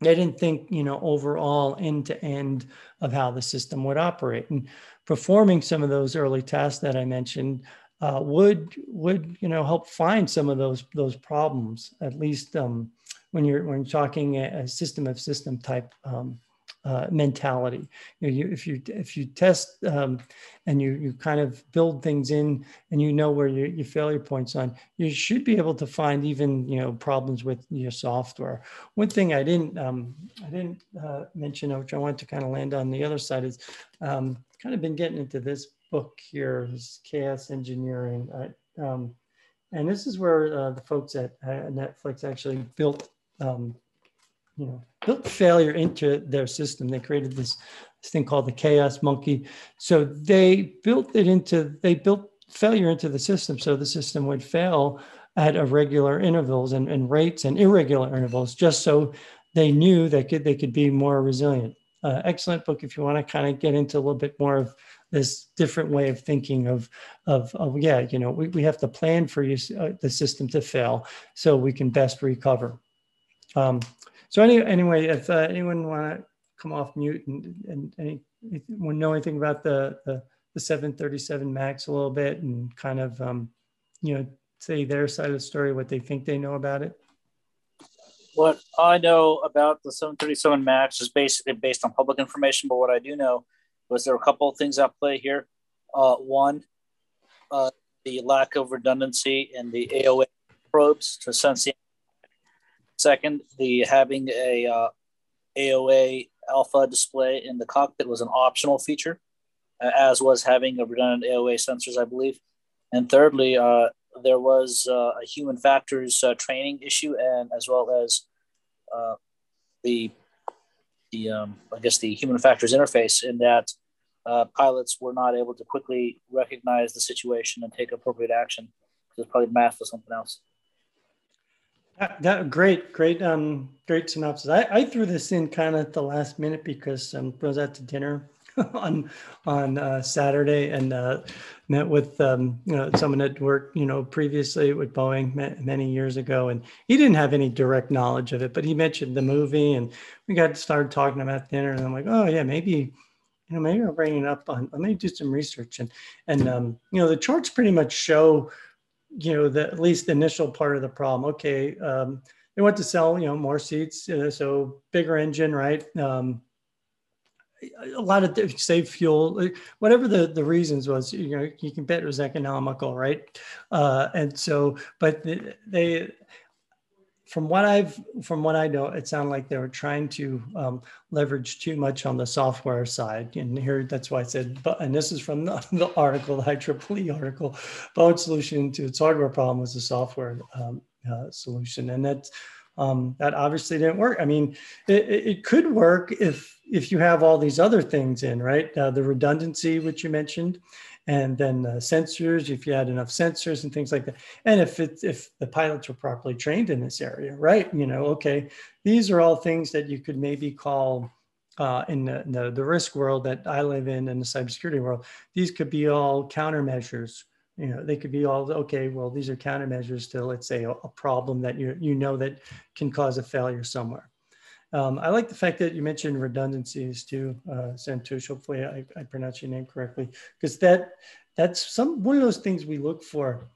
they didn't think you know overall end to end of how the system would operate. And performing some of those early tasks that i mentioned uh, would would you know help find some of those those problems at least um, when you're when you're talking a, system of system type um, uh, mentality. You know, you, if you if you test um, and you you kind of build things in and you know where your, your failure points on, you should be able to find even you know problems with your software. One thing I didn't um, I didn't uh, mention, which I wanted to kind of land on the other side, is um, kind of been getting into this book here is Chaos Engineering. Uh, um, and this is where uh, the folks at uh, Netflix actually built, um, you know, built failure into their system. They created this, this thing called the Chaos Monkey. So they built it into, they built failure into the system so the system would fail at irregular intervals and, and rates and irregular intervals, just so they knew they could they could be more resilient. Uh, excellent book if you want to kind of get into a little bit more of this different way of thinking of of, of yeah you know we, we have to plan for you, uh, the system to fail so we can best recover. Um, so any, anyway if uh, anyone want to come off mute and, and any, anyone know anything about the, the, the 737 max a little bit and kind of um, you know say their side of the story what they think they know about it? What i know about the 737 max is basically based on public information but what i do know was there a couple of things at play here. Uh, one, uh, the lack of redundancy in the AOA probes to sense. Second, the having a uh, AOA alpha display in the cockpit was an optional feature, as was having a redundant AOA sensors, I believe. And thirdly, uh, there was uh, a human factors uh, training issue, and as well as the the um, I guess the human factors interface in that uh, pilots were not able to quickly recognize the situation and take appropriate action because it's probably masked with something else. That, that, great, great, um, great synopsis. I, I threw this in kind of at the last minute because um, I was out to dinner on on uh, Saturday and uh, met with um, you know someone that worked you know previously with Boeing many years ago, and he didn't have any direct knowledge of it, but he mentioned the movie, and we got started talking about dinner, and I'm like, oh yeah, maybe you know, maybe I'll bring it up on, let me do some research. And, and um, you know, the charts pretty much show, you know, the, at least the initial part of the problem. Okay. Um, they want to sell, you know, more seats. Uh, so bigger engine, right? Um, a lot of save fuel, whatever the, the reasons was, you know, you can bet it was economical, right? Uh, and so, but they, from what I've from what I know, it sounded like they were trying to um, leverage too much on the software side. And here, that's why I said, but and this is from the, the article, the IEEE article, Boeing solution to its hardware problem was the software um, uh, solution, and that um, that obviously didn't work. I mean, it, it, could work if if you have all these other things in, right? Uh, the redundancy, which you mentioned, and then uh, sensors if you had enough sensors and things like that and if it, if the pilots were properly trained in this area right you know okay these are all things that you could maybe call uh, in the, the, the, risk world that I live in in the cybersecurity world, these could be all countermeasures. You know, they could be all okay. Well, these are countermeasures to let's say a, a problem that you you know that can cause a failure somewhere. Um, I like the fact that you mentioned redundancies too, uh, Santosh. Hopefully, I, I pronounce your name correctly, because that that's some one of those things we look for.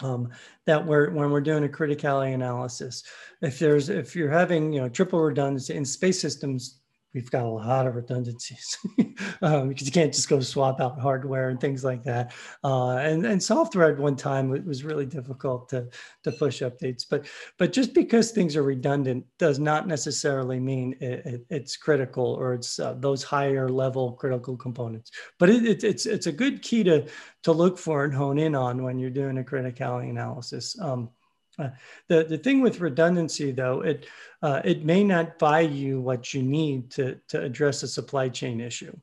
Um, that we're when we're doing a criticality analysis. If there's if you're having you know triple redundancy in space systems, we've got a lot of redundancies um, because you can't just go swap out hardware and things like that. Uh, and, and software at one time it was really difficult to, to push updates. But but just because things are redundant does not necessarily mean it, it, it's critical or it's uh, those higher level critical components. But it, it's it's a good key to to look for and hone in on when you're doing a criticality analysis. Um, uh, the, the thing with redundancy, though, it, uh, it may not buy you what you need to, to address a supply chain issue.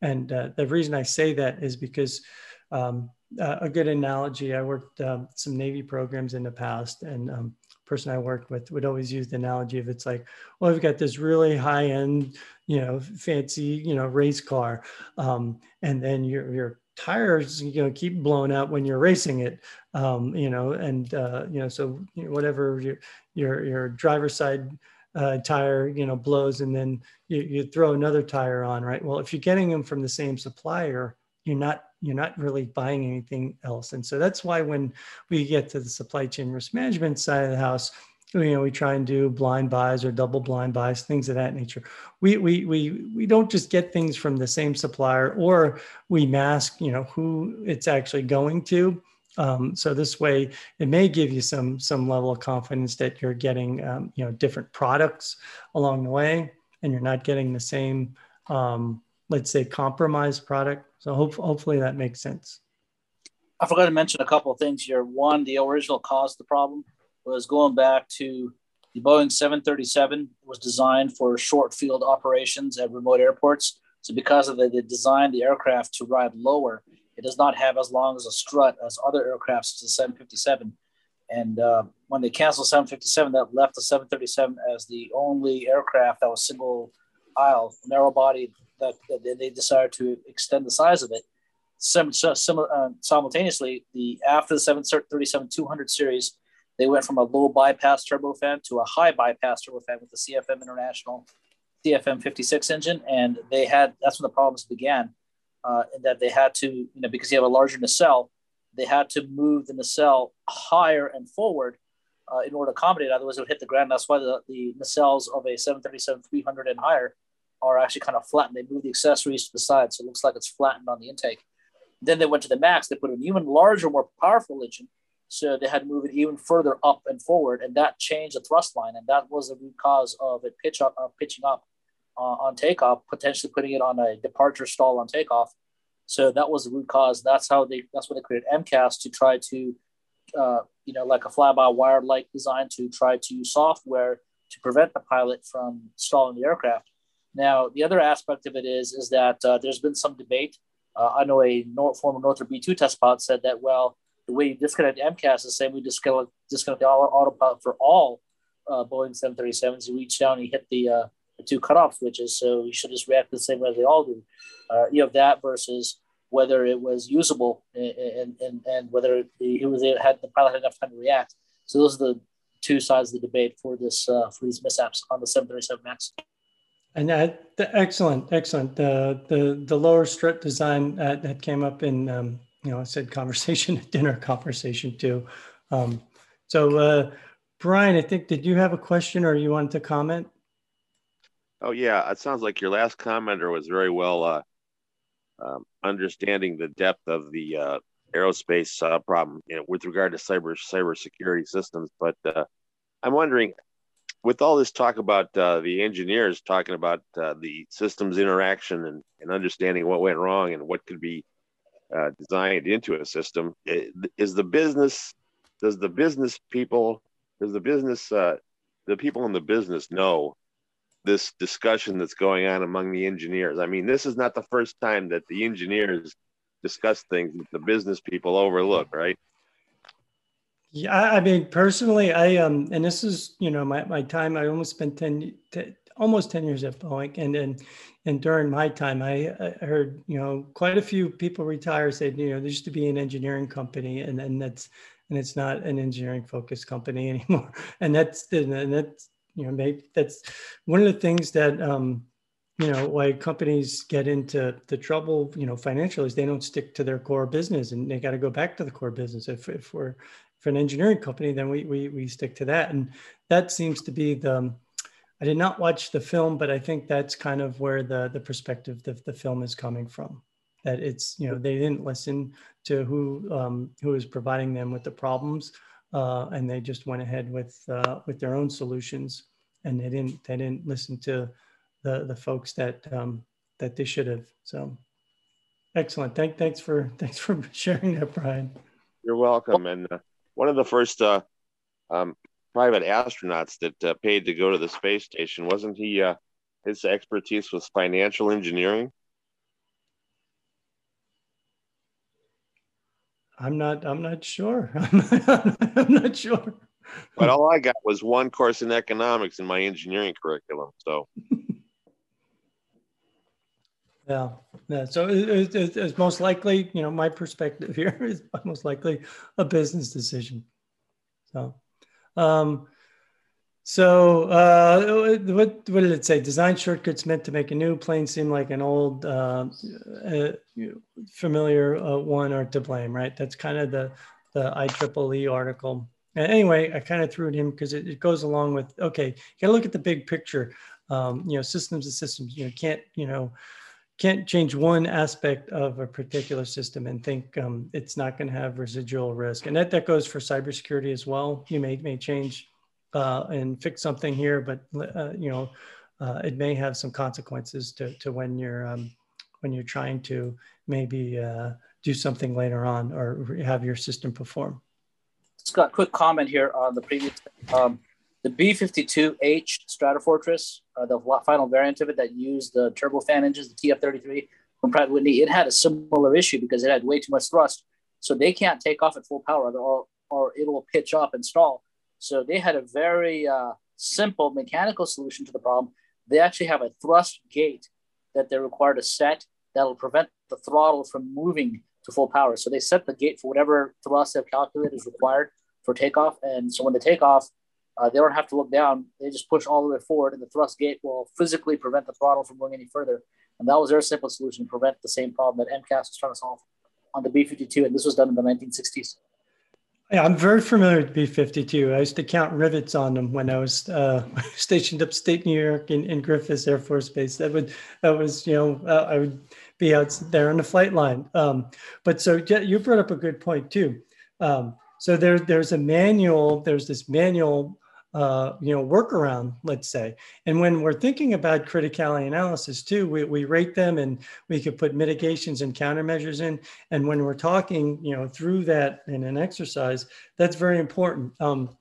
And uh, the reason I say that is because um, a good analogy, I worked um, some Navy programs in the past, and um, person I worked with would always use the analogy of it's like, well, we've got this really high end, you know, fancy, you know, race car, um, and then your your tires you know keep blowing out when you're racing it um, you know and uh, you know so you know, whatever your your your driver's side uh, tire you know blows and then you, you throw another tire on right? Well if you're getting them from the same supplier you're not you're not really buying anything else. And so that's why when we get to the supply chain risk management side of the house you know we try and do blind buys or double blind buys things of that nature. We we we we don't just get things from the same supplier or we mask you know who it's actually going to. Um, so this way it may give you some some level of confidence that you're getting um, you know different products along the way and you're not getting the same um, let's say compromised product. So hope, hopefully that makes sense. I forgot to mention a couple of things here. One the original cause of the problem was going back to the Boeing 737 was designed for short field operations at remote airports. So because of the, they designed the aircraft to ride lower, it does not have as long as a strut as other aircrafts, to the 757. And uh, when they canceled 757, that left the 737 as the only aircraft that was single aisle, narrow body, that, that, they decided to extend the size of it. Sim, sim, uh, simultaneously, the after the 737 200 series, they went from a low bypass turbofan to a high bypass turbofan with the CFM International CFM 56 engine. And they had that's when the problems began, uh, in that they had to, you know, because you have a larger nacelle, they had to move the nacelle higher and forward uh, in order to accommodate. Otherwise, it would hit the ground. That's why the, the nacelles of a 737 300 and higher are actually kind of flattened. They move the accessories to the side, so it looks like it's flattened on the intake. Then they went to the max. They put an even larger, more powerful engine, so they had to move it even further up and forward, and that changed the thrust line, and that was the root cause of it pitch up, uh, pitching up uh, on takeoff, potentially putting it on a departure stall on takeoff. So that was the root cause. That's how they. That's what they created MCAS to try to, uh, you know, like a fly-by-wire like design to try to use software to prevent the pilot from stalling the aircraft. Now, the other aspect of it is is that uh, there's been some debate. Uh, I know a Nor- former Northrop B2 test pilot said that well, the way you disconnect MCAS is the same. way We disconnect disconnect the autopilot for all uh, Boeing 737s. You reach down, and you hit the, uh, the two cutoff switches, so you should just react the same way as they all do. Uh, you have that versus whether it was usable and and, and whether he was it had the pilot had enough time to react. So those are the two sides of the debate for this uh, for these mishaps on the 737 Max. And that, the, excellent, excellent. The the the lower strut design uh, that came up in um, you know I said conversation at dinner conversation too. Um, so uh, Brian, I think did you have a question or you wanted to comment? Oh yeah, it sounds like your last commenter was very well uh, um, understanding the depth of the uh, aerospace uh, problem you know, with regard to cyber cyber security systems. But uh, I'm wondering, with all this talk about uh, the engineers talking about uh, the systems interaction and, and understanding what went wrong and what could be uh, designed into a system, is the business does the business people does the business uh, the people in the business know this discussion that's going on among the engineers? I mean, this is not the first time that the engineers discuss things that the business people overlook, right? Yeah, I mean, personally, I um, and this is you know my, my time. I almost spent 10, 10 almost ten years at Boeing, and and and during my time, I, I, heard you know quite a few people retire said you know there used to be an engineering company, and and that's and it's not an engineering focused company anymore, and that's and that's you know maybe that's one of the things that um, you know why companies get into the trouble you know financially is they don't stick to their core business and they got to go back to the core business if, if we're for an engineering company, then we, we, we stick to that. And that seems to be the, I did not watch the film, but I think that's kind of where the, the perspective of the film is coming from. That it's, you know, they didn't listen to who, um, who is providing them with the problems. Uh, and they just went ahead with, uh, with their own solutions. And they didn't, they didn't listen to the, the folks that, um, that they should have. So excellent. Thank, thanks for, thanks for sharing that, Brian. You're welcome. And uh, one of the first uh, um, private astronauts that uh, paid to go to the space station. Wasn't he? Uh, his expertise was financial engineering. I'm not. I'm not sure. I'm not sure. But all I got was one course in economics in my engineering curriculum. So. Yeah, yeah. So it, it, it's most likely, you know, my perspective here is most likely a business decision. So, um, so uh, what what did it say? Design shortcuts meant to make a new plane seem like an old, uh, uh, familiar uh, one, or to blame, right? That's kind of the the IEEE article. And anyway, I kind of threw it in because it, it, goes along with okay, you got to look at the big picture. Um, you know, systems and systems. You know, can't you know can't change one aspect of a particular system and think um, it's not going to have residual risk. And that, that goes for cybersecurity as well. You may, may change uh, and fix something here, but uh, you know, uh, it may have some consequences to, to when you're um, when you're trying to maybe uh, do something later on or have your system perform. Scott, quick comment here on the previous. Um, the B-52H Stratofortress, uh, the final variant of it that used the turbofan engines, the TF-33 from Pratt Whitney, it had a similar issue because it had way too much thrust. So they can't take off at full power, or, or it will pitch up and stall. So they had a very uh, simple mechanical solution to the problem. They actually have a thrust gate that they're required to set that'll prevent the throttle from moving to full power. So they set the gate for whatever thrust they've calculated is required for takeoff. And so when they take off, uh, they don't have to look down. They just push all the way forward, and the thrust gate will physically prevent the throttle from going any further. And that was their simple solution to prevent the same problem that MCAS was trying to solve on the B 52. And this was done in the 1960s. Yeah, I'm very familiar with B-52. I used to count rivets on them when I was uh, stationed upstate New York in, in Griffiss Air Force Base. That would that was you know uh, I would be out there on the flight line. Um, but so you brought up a good point too. Um, so there there's a manual. There's this manual uh, you know, workaround, let's say. And when we're thinking about criticality analysis too, we, we rate them and we could put mitigations and countermeasures in. And when we're talking, you know, through that in an exercise, that's very important. Um,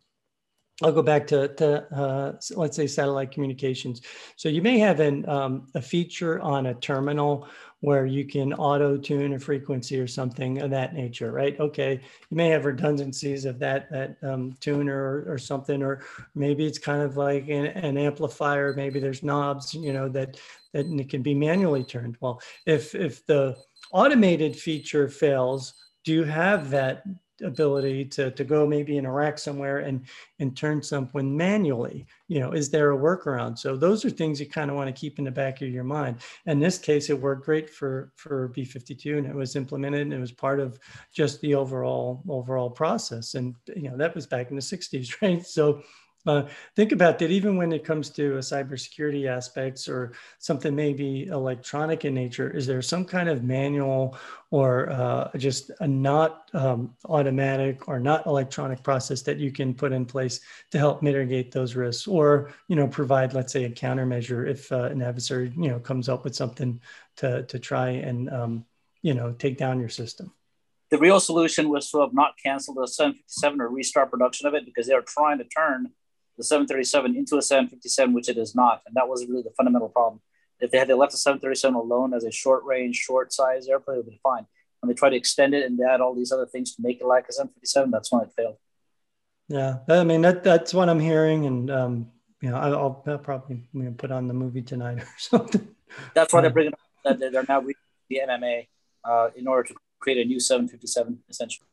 I'll go back to, to uh, let's say satellite communications. So you may have an, um, a feature on a terminal where you can auto tune a frequency or something of that nature, right? Okay, you may have redundancies of that that um, tuner or, or, something, or maybe it's kind of like an, an, amplifier. Maybe there's knobs, you know, that that it can be manually turned. Well, if if the automated feature fails, do you have that ability to, to go maybe in somewhere and, and turn something manually? You know, is there a workaround? So those are things you kind of want to keep in the back of your mind. In this case, it worked great for, for B52 and it was implemented and it was part of just the overall overall process. And, you know, that was back in the 60s, right? So uh, think about that even when it comes to a cybersecurity aspects or something maybe electronic in nature. Is there some kind of manual or uh, just a not um, automatic or not electronic process that you can put in place to help mitigate those risks, or you know provide, let's say, a countermeasure if uh, an adversary you know comes up with something to to try and um, you know take down your system the real solution was to have not canceled the 757 or restart production of it because they were trying to turn the 737 into a 757, which it is not. And that was really the fundamental problem. If they had left the 737 alone as a short range, short size airplane, it would be fine. When they tried to extend it and add all these other things to make it like a 757, that's when it failed. Yeah, I mean that that's what I'm hearing, and um, you know I'll, I'll probably you know, put on the movie tonight or something. That's why they're bringing up that they're now reading the NMA uh, in order to create a new 757 essentially.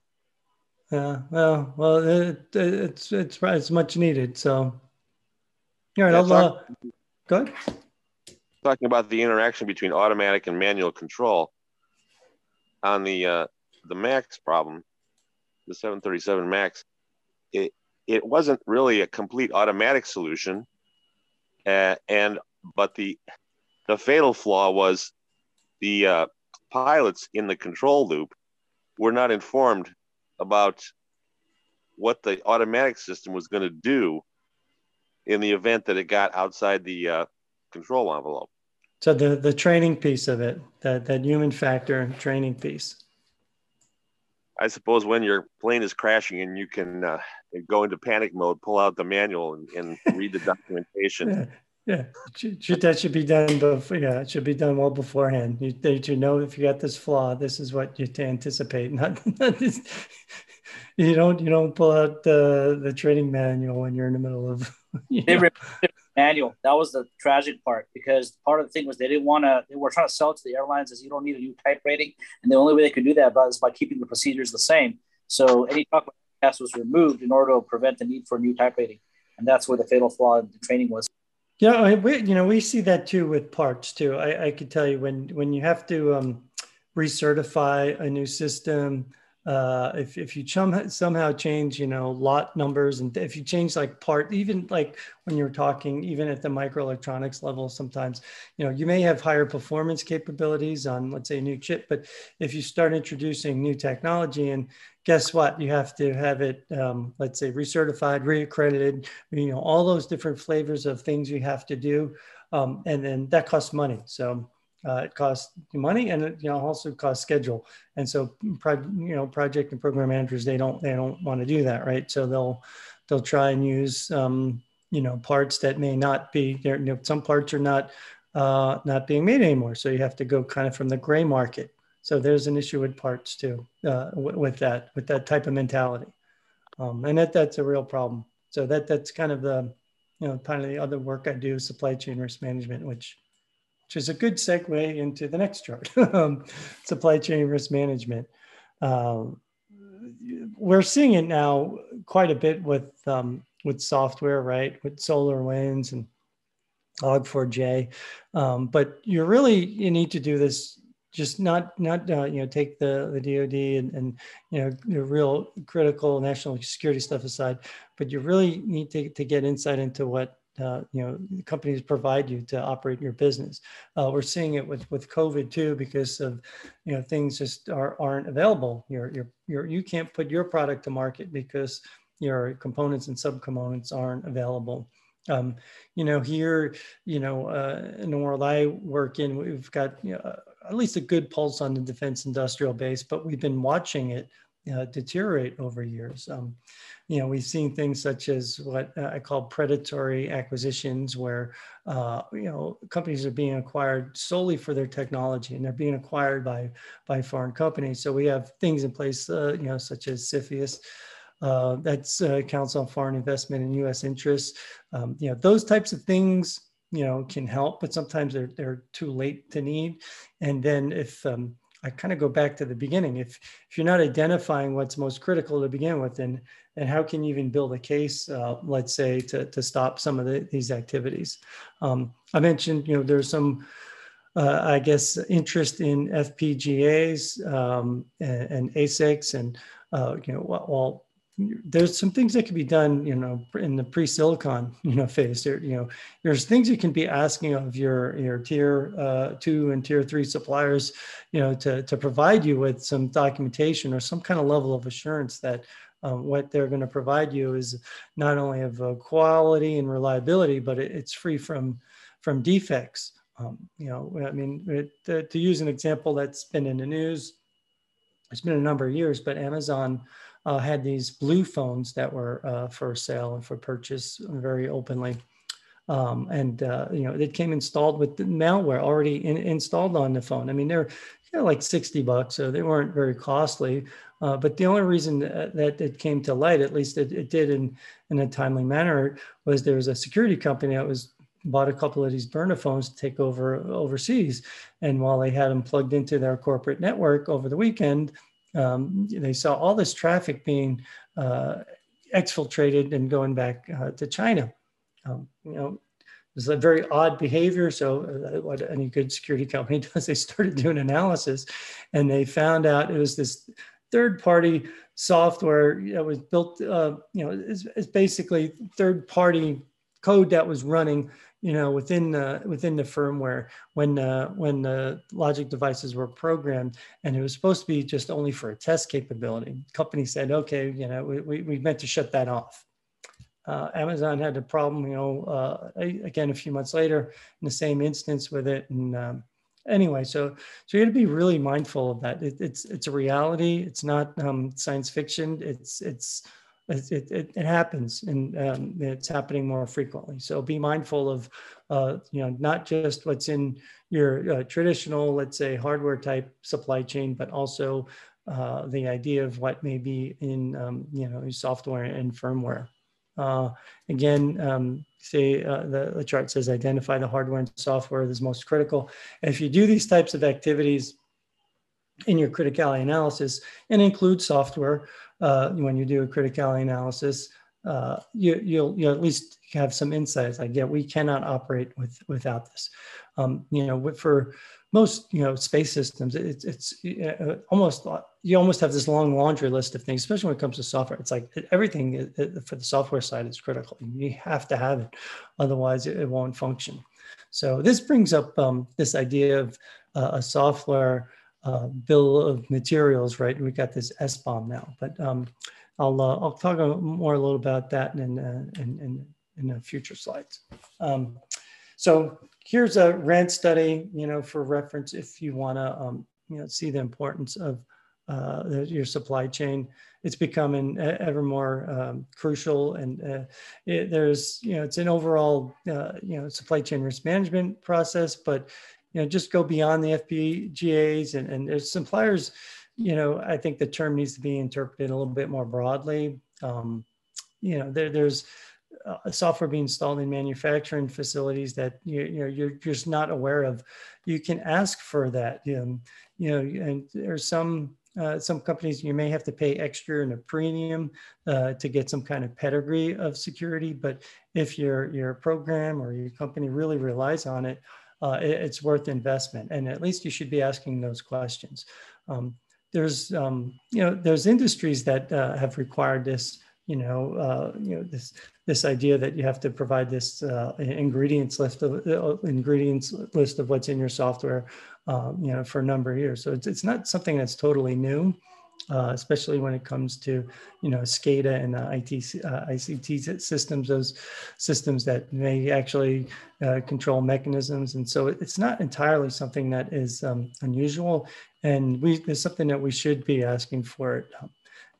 Yeah, well, well, it, it's it's it's much needed. So, all right, yeah, I'll talk, uh, go ahead. Talking about the interaction between automatic and manual control on the uh, the Max problem, the 737 Max, it it wasn't really a complete automatic solution, uh, and but the the fatal flaw was the uh, pilots in the control loop were not informed about what the automatic system was going to do in the event that it got outside the uh, control envelope. So the the training piece of it, that that human factor training piece. I suppose when your plane is crashing and you can uh, go into panic mode, pull out the manual and, and read the documentation. Yeah, yeah. that should be done before. Yeah, it should be done well beforehand. You, you know if you got this flaw, this is what you to anticipate. Not, not this, you don't you don't pull out the the training manual when you're in the middle of. They manual. That was the tragic part because part of the thing was they didn't want to. They were trying to sell it to the airlines as you don't need a new type rating, and the only way they could do that is by keeping the procedures the same. So any talk about was removed in order to prevent the need for a new type rating, and that's where the fatal flaw in the training was. Yeah, we, you know, we see that too with parts too. I, I could tell you when when you have to um, recertify a new system, uh, if, if you chum, somehow change, you know, lot numbers and if you change like part, even like when you're talking, even at the microelectronics level, sometimes, you know, you may have higher performance capabilities on, let's say, a new chip, but if you start introducing new technology and guess what, you have to have it, um, let's say, recertified, reaccredited, you know, all those different flavors of things you have to do. Um, and then that costs money. So, uh, it costs money and it you know also costs schedule. And so, you know, project and program managers they don't they don't want to do that, right? So they'll they'll try and use um, you know parts that may not be there. You know, some parts are not uh, not being made anymore, so you have to go kind of from the gray market. So there's an issue with parts too uh, with that with that type of mentality. um, and that that's a real problem. So that that's kind of the you know kind of the other work I do, supply chain risk management, which which is a good segue into the next chart, um, supply chain risk management. Um, we're seeing it now quite a bit with um, with software, right? With SolarWinds and Log4j, um, but you really you need to do this just not not uh, you know take the the DoD and, and you know the real critical national security stuff aside, but you really need to, to get insight into what uh, you know companies provide you to operate your business. Uh, we're seeing it with with COVID too because of you know things just are aren't available. You're you're, you're you can't put your product to market because your components and subcomponents aren't available. Um, you know, here, you know, uh, in the world I work in, we've got you know, at least a good pulse on the defense industrial base, but we've been watching it uh, deteriorate over years. Um, you know, we've seen things such as what uh, I call predatory acquisitions, where uh, you know companies are being acquired solely for their technology, and they're being acquired by by foreign companies. So we have things in place, uh, you know, such as CFIUS. Uh, that's Council on Foreign Investment and U.S. Interests. Um, you know, those types of things, you know, can help, but sometimes they're they're too late to need. And then if um, I kind of go back to the beginning. If if you're not identifying what's most critical to begin with, then and how can you even build a case, uh, let's say, to, to stop some of the, these activities? Um, I mentioned, you know, there's some, uh, I guess, interest in FPGAs um, and, and, ASICs, and uh, you know, well, there's some things that can be done, you know, in the pre-silicon, you know, phase. There, you know, there's things you can be asking of your your tier uh, two and tier three suppliers, you know, to to provide you with some documentation or some kind of level of assurance that um, what they're going to provide you is not only of uh, quality and reliability, but it, it's free from from defects. Um, you know, I mean, it, to use an example that's been in the news, it's been a number of years, but Amazon uh, had these blue phones that were uh, for sale and for purchase very openly. Um, and uh, you know it came installed with the malware already in, installed on the phone. I mean they're you know, like 60 bucks, so they weren't very costly. Uh, but the only reason that, that, it came to light, at least it, it, did in, in a timely manner, was there was a security company that was bought a couple of these burner phones to take over overseas. And while they had them plugged into their corporate network over the weekend, um, they saw all this traffic being uh, exfiltrated and going back uh, to China. Um, you know, it's a very odd behavior. So, uh, what any good security company does, they started doing analysis, and they found out it was this third-party software that was built. Uh, you know, it's, it's basically third-party code that was running you know within the within the firmware when uh, when the logic devices were programmed and it was supposed to be just only for a test capability. Company said okay you know we, we, we meant to shut that off. Uh, Amazon had a problem you know uh, again a few months later in the same instance with it and um, anyway so so you got to be really mindful of that. It, it's it's a reality. It's not um, science fiction. It's it's it, it, it happens and um, it's happening more frequently. So be mindful of, uh, you know, not just what's in your uh, traditional, let's say, hardware type supply chain, but also uh, the idea of what may be in, um, you know, software and firmware. Uh, again, um, say uh, the, the chart says identify the hardware and software that's most critical. And if you do these types of activities in your criticality analysis and include software, uh, when you do a criticality analysis, uh, you, you'll, you'll at least have some insights like, yeah, we cannot operate with, without this. Um, you know, for most, you know, space systems, it's, it's uh, almost, you almost have this long laundry list of things, especially when it comes to software. It's like everything for the software side is critical. You have to have it, otherwise it, it won't function. So this brings up um, this idea of uh, a software uh, bill of materials, right? We got this S bomb now, but um, I'll uh, I'll talk more a little about that in uh, in, in, in future slides. Um, so here's a RAND study, you know, for reference if you want to um, you know see the importance of uh, your supply chain. It's becoming ever more um, crucial, and uh, it, there's you know it's an overall uh, you know supply chain risk management process, but you know, just go beyond the FPGAs and, and there's suppliers, you know, I think the term needs to be interpreted a little bit more broadly. Um, you know, there, there's uh, software being installed in manufacturing facilities that you, you know you're just not aware of. You can ask for that. You know, and there's some uh, some companies you may have to pay extra and a premium uh, to get some kind of pedigree of security. But if your your program or your company really relies on it, uh, it it's worth investment. And at least you should be asking those questions. Um, there's um, you know there's industries that uh, have required this you know, uh, you know this this idea that you have to provide this uh, ingredients list of uh, ingredients list of what's in your software, um, you know, for a number of years. So it's it's not something that's totally new. Uh, especially when it comes to you know SCADA and uh, IT, uh, ICT systems, those systems that may actually uh, control mechanisms, and so it's not entirely something that is um, unusual, and we it's something that we should be asking for it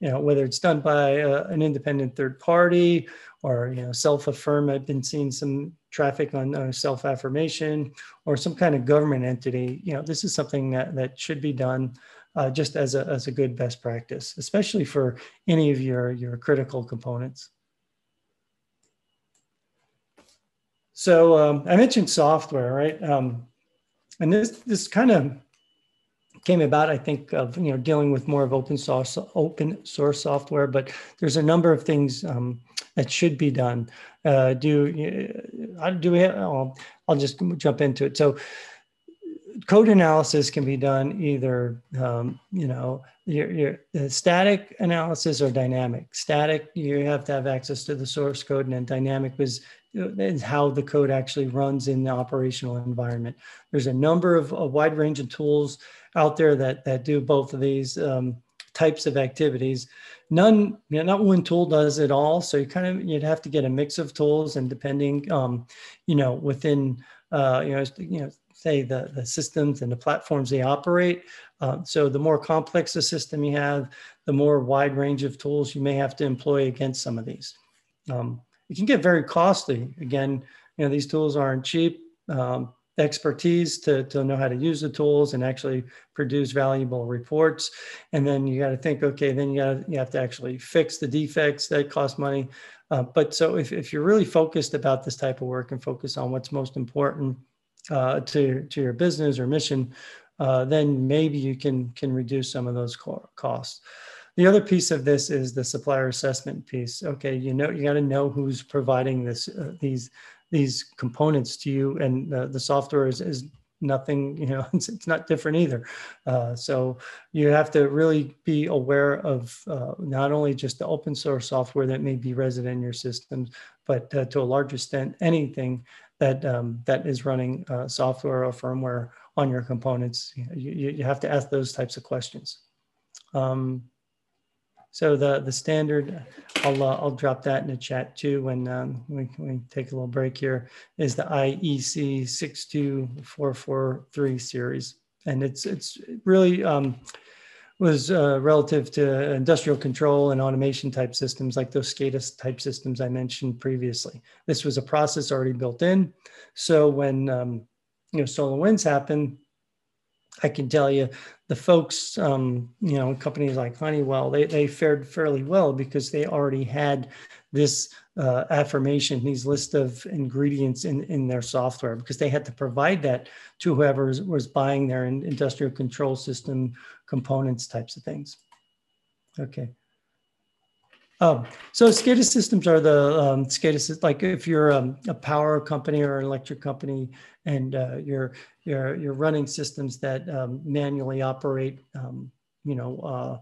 you know, whether it's done by uh, an independent third party or, you know, self-affirm. I've been seeing some traffic on uh, self-affirmation or some kind of government entity. You know, this is something that, that should be done uh, just as a, as a good best practice, especially for any of your, your critical components. So um, I mentioned software, right? Um, and this, this kind of came about, I think, of you know dealing with more of open source open source software. But there's a number of things um, that should be done. Uh, do uh, do we? Have, oh, I'll just jump into it. So code analysis can be done either um, you know your, your static analysis or dynamic static you have to have access to the source code and then dynamic is, how the code actually runs in the operational environment there's a number of a wide range of tools out there that that do both of these um, types of activities. None, you know, not one tool does it all. So you kind of you'd have to get a mix of tools, and depending, um, you know, within uh, you know, you know, say the the systems and the platforms they operate. Uh, so the more complex the system you have, the more wide range of tools you may have to employ against some of these. Um, it can get very costly. Again, you know, these tools aren't cheap. Um, expertise to, to know how to use the tools and actually produce valuable reports. And then you got to think, okay, then you got you have to actually fix the defects that cost money. Uh, but so if, if you're really focused about this type of work and focus on what's most important uh, to, to your business or mission, uh, then maybe you can, can reduce some of those co- costs. The other piece of this is the supplier assessment piece. Okay, you know, you got to know who's providing this, uh, these these components to you and the software is, is nothing you know it's, it's not different either uh, so you have to really be aware of uh, not only just the open source software that may be resident in your systems but uh, to a large extent anything that um, that is running uh, software or firmware on your components you, you, have to ask those types of questions um, so the the standard, I'll uh, I'll drop that in the chat too when um, we we take a little break here. Is the IEC six two four four three series, and it's it's really um, was uh, relative to industrial control and automation type systems like those SCADA type systems I mentioned previously. This was a process already built in, so when um, you know SolarWinds happened, I can tell you the folks, um, you know, companies like Honeywell, they, they fared fairly well because they already had this uh, affirmation, these list of ingredients in, in their software because they had to provide that to whoever was, was buying their industrial control system components types of things. Okay. Um, so SCADA systems are the um, SCADA, like if you're um, a power company or an electric company and uh, you're, you're, you're running systems that um, manually operate, um, you know, uh,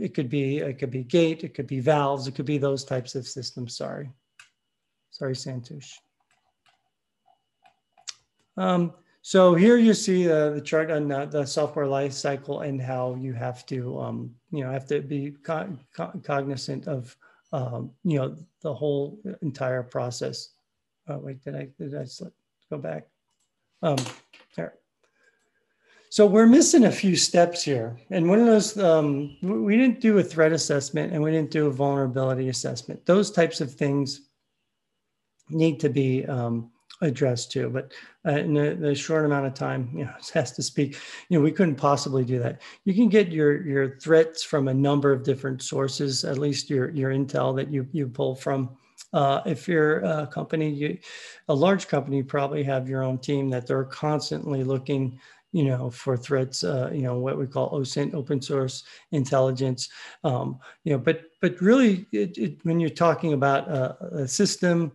it could be, it could be gate, it could be valves, it could be those types of systems. Sorry. Sorry, Santosh. So here you see uh, the chart on the, the, software life cycle and how you have to, um, you know, have to be co co cognizant of, um, you know, the whole entire process. Oh, wait, did I, did I slip, go back? Um, there. So we're missing a few steps here. And one of those, um, we didn't do a threat assessment and we didn't do a vulnerability assessment. Those types of things need to be um, address too. But uh, in the, short amount of time, you know, has to speak, you know, we couldn't possibly do that. You can get your your threats from a number of different sources, at least your your intel that you you pull from. Uh, if you're a company, you, a large company, you probably have your own team that they're constantly looking you know, for threats, uh, you know, what we call OSINT, open source intelligence, um, you know, but but really, it, it, when you're talking about a, a system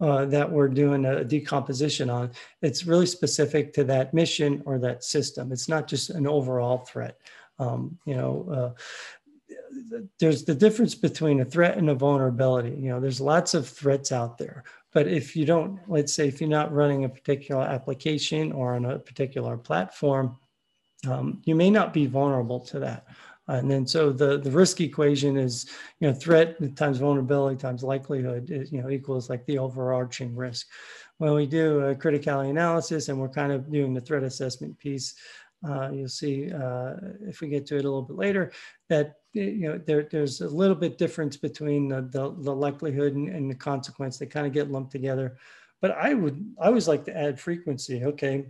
uh, that we're doing a decomposition on, it's really specific to that mission or that system. It's not just an overall threat. Um, you know, uh, there's the difference between a threat and a vulnerability. You know, there's lots of threats out there. But if you don't, let's say, if you're not running a particular application or on a particular platform, um, you may not be vulnerable to that. And then so the, the risk equation is, you know, threat times vulnerability times likelihood is, you know, equals like the overarching risk. When we do a criticality analysis and we're kind of doing the threat assessment piece, uh, you'll see uh, if we get to it a little bit later that you know there, there's a little bit difference between the, the, the likelihood and, and, the consequence. They kind of get lumped together. But i would i always like to add frequency. Okay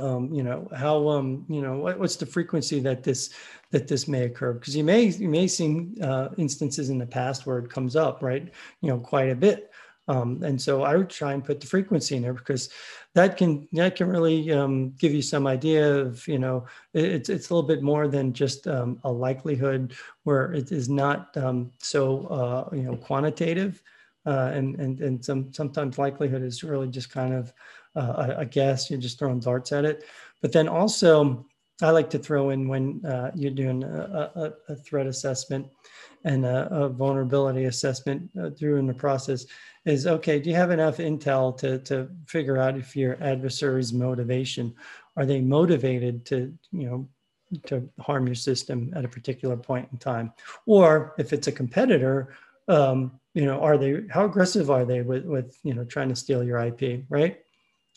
um, you know how um, you know what, what's the frequency that this that this may occur? Because you may you may see uh, instances in the past where it comes up right you know quite a bit. Um, and so I would try and put the frequency in there because that can that can really um, give you some idea of you know it's it's a little bit more than just um, a likelihood where it is not um, so uh, you know quantitative. Uh, and and and some sometimes likelihood is really just kind of uh, a, guess you're just throwing darts at it but then also I like to throw in when uh, you're doing a, a, a, threat assessment and a, a vulnerability assessment uh, through in the process is okay, do you have enough intel to, to figure out if your adversary's motivation, are they motivated to, you know, to harm your system at a particular point in time? Or if it's a competitor, um, you know, are they, how aggressive are they with, with, you know, trying to steal your IP, right?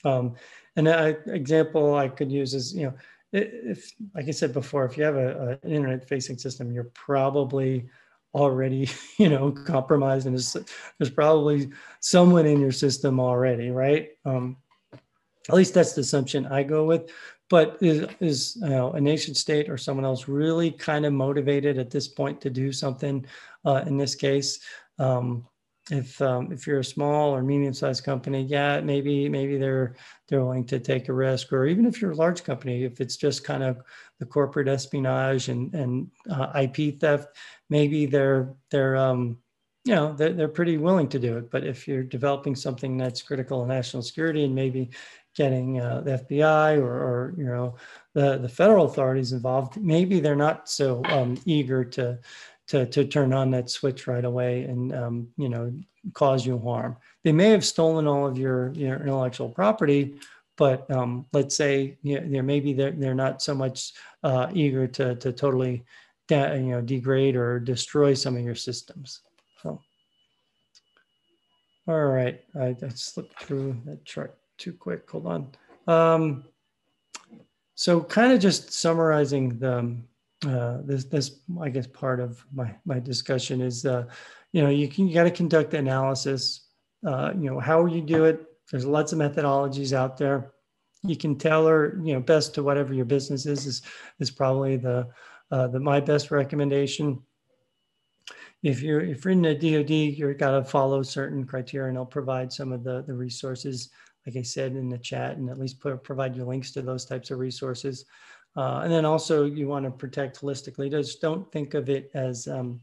Um, and an example I could use is, you know, if, like I said before, if you have a, a, an internet facing system, you're probably already, you know, compromised, and there's, probably someone in your system already, right? Um, at least that's the assumption I go with. But is, is you know, a nation state or someone else really kind of motivated at this point to do something? Uh, in this case, um, if um, if you're a small or medium-sized company, yeah, maybe maybe they're they're willing to take a risk, or even if you're a large company, if it's just kind of the corporate espionage and and uh, IP theft, maybe they're they're um, you know they're, they're pretty willing to do it. But if you're developing something that's critical to national security and maybe getting uh, the FBI or, or you know the the federal authorities involved, maybe they're not so um, eager to to, to turn on that switch right away and um, you know cause you harm. They may have stolen all of your, your intellectual property, but um, let's say you know, maybe they're, they're not so much uh, eager to, to totally de- you know degrade or destroy some of your systems. So, all right, I, I slipped through that chart too quick. Hold on. Um, so, kind of just summarizing the uh, this this I guess part of my my discussion is uh, you know you can you got to conduct the analysis. Uh, you know how you do it. There's lots of methodologies out there. You can tailor you know best to whatever your business is is is probably the uh, the my best recommendation. If you're if you're in the DoD, you've got to follow certain criteria, and I'll provide some of the the resources, like I said in the chat, and at least put, provide you links to those types of resources. Uh, and then also you want to protect holistically. Just don't think of it as, um,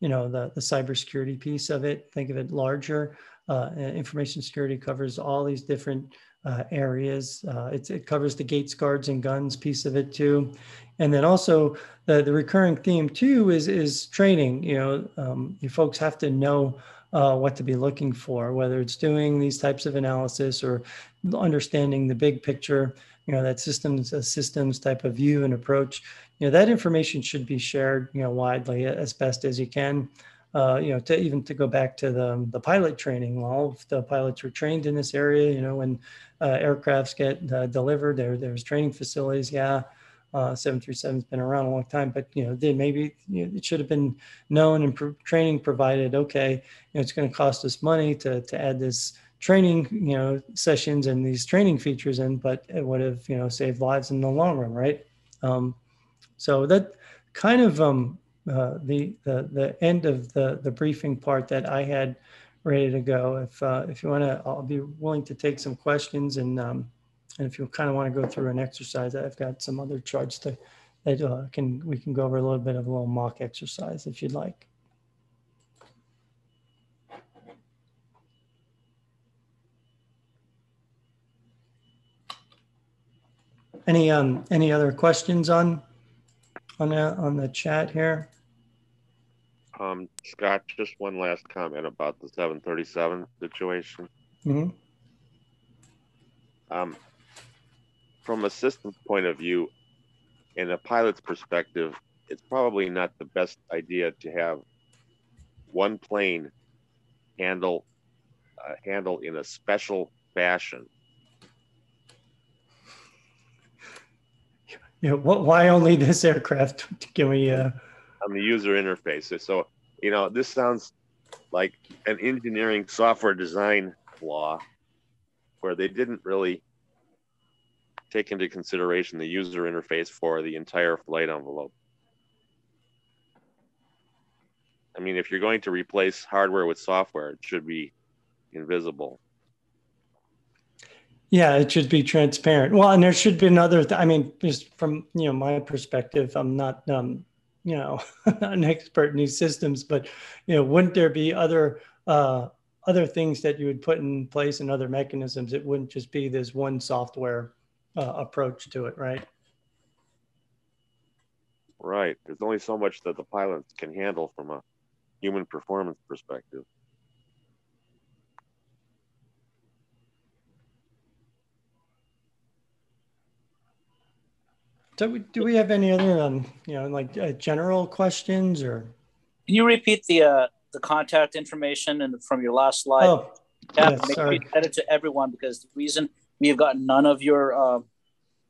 you know, the, the cybersecurity piece of it. Think of it larger. Uh, information security covers all these different uh, areas. Uh, it covers the gates, guards, and guns piece of it too. And then also the, the recurring theme too is, is training. You know, um, you folks have to know uh, what to be looking for, whether it's doing these types of analysis or understanding the big picture you know that systems a systems type of view and approach you know that information should be shared you know widely as best as you can uh, you know to even to go back to the, the pilot training all of the pilots were trained in this area you know when uh, aircrafts get uh, delivered there there's training facilities yeah uh, 737's been around a long time, but you know, they maybe you know, it should have been known and training provided. Okay, you know, it's going to cost us money to to add this training, you know, sessions and these training features in, but it would have, you know, saved lives in the long run, right? Um, so that kind of um, uh, the, the the end of the the briefing part that I had ready to go. If uh, if you want to, I'll be willing to take some questions and um, and if you kind of want to go through an exercise, I've got some other charts to that uh, can we can go over a little bit of a little mock exercise if you'd like. Any um any other questions on on the on the chat here? Um, Scott, just one last comment about the 737 situation. Mhm. Um, from a systems point of view, in a pilot's perspective, it's probably not the best idea to have one plane handle uh, handle in a special fashion. Yeah, what, why only this aircraft? Can we? Uh, on the user interface. So, you know, this sounds like an engineering software design flaw where they didn't really take into consideration the user interface for the entire flight envelope. I mean, if you're going to replace hardware with software, it should be invisible. Yeah, it should be transparent. Well, and there should be another. Th- I mean, just from you know my perspective, I'm not um, you know not an expert in these systems, but you know, wouldn't there be other uh, other things that you would put in place and other mechanisms? It wouldn't just be this one software uh, approach to it, right? Right. There's only so much that the pilots can handle from a human performance perspective. Do we, do we have any other, um, you know, like uh, general questions or? Can you repeat the uh, the contact information and from your last slide? Oh, yeah, yes, make sorry. you send it to everyone because the reason we have gotten none of your uh,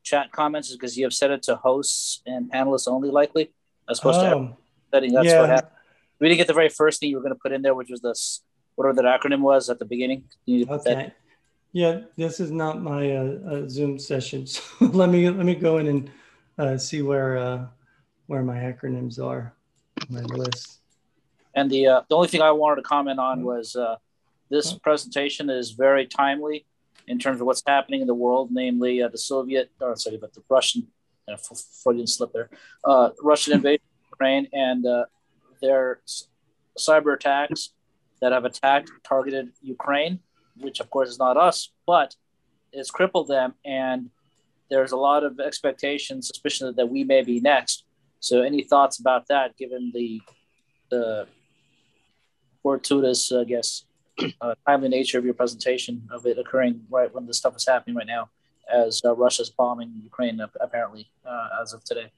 chat comments is because you have set it to hosts and panelists only, likely as opposed to Oh, setting. That's yeah. what happened. We didn't get the very first thing you were going to put in there, which was this whatever that acronym was at the beginning. You need that- okay. Yeah, this is not my uh, uh, Zoom session. So let me, let me go in and uh, see where, uh, where my acronyms are, my list. And the uh, the only thing I wanted to comment on was uh, this presentation is very timely in terms of what's happening in the world, namely uh, the Soviet, or sorry, but the Russian, uh, Freudian slip there, uh, Russian invasion of Ukraine and uh, their cyber attacks that have attacked, targeted Ukraine, which of course is not us, but it's crippled them. And there's a lot of expectation, suspicion that we may be next. So, any thoughts about that, given the the fortuitous, I guess, uh, timely nature of your presentation of it occurring right when this stuff is happening right now, as uh, Russia's bombing Ukraine apparently uh, as of today.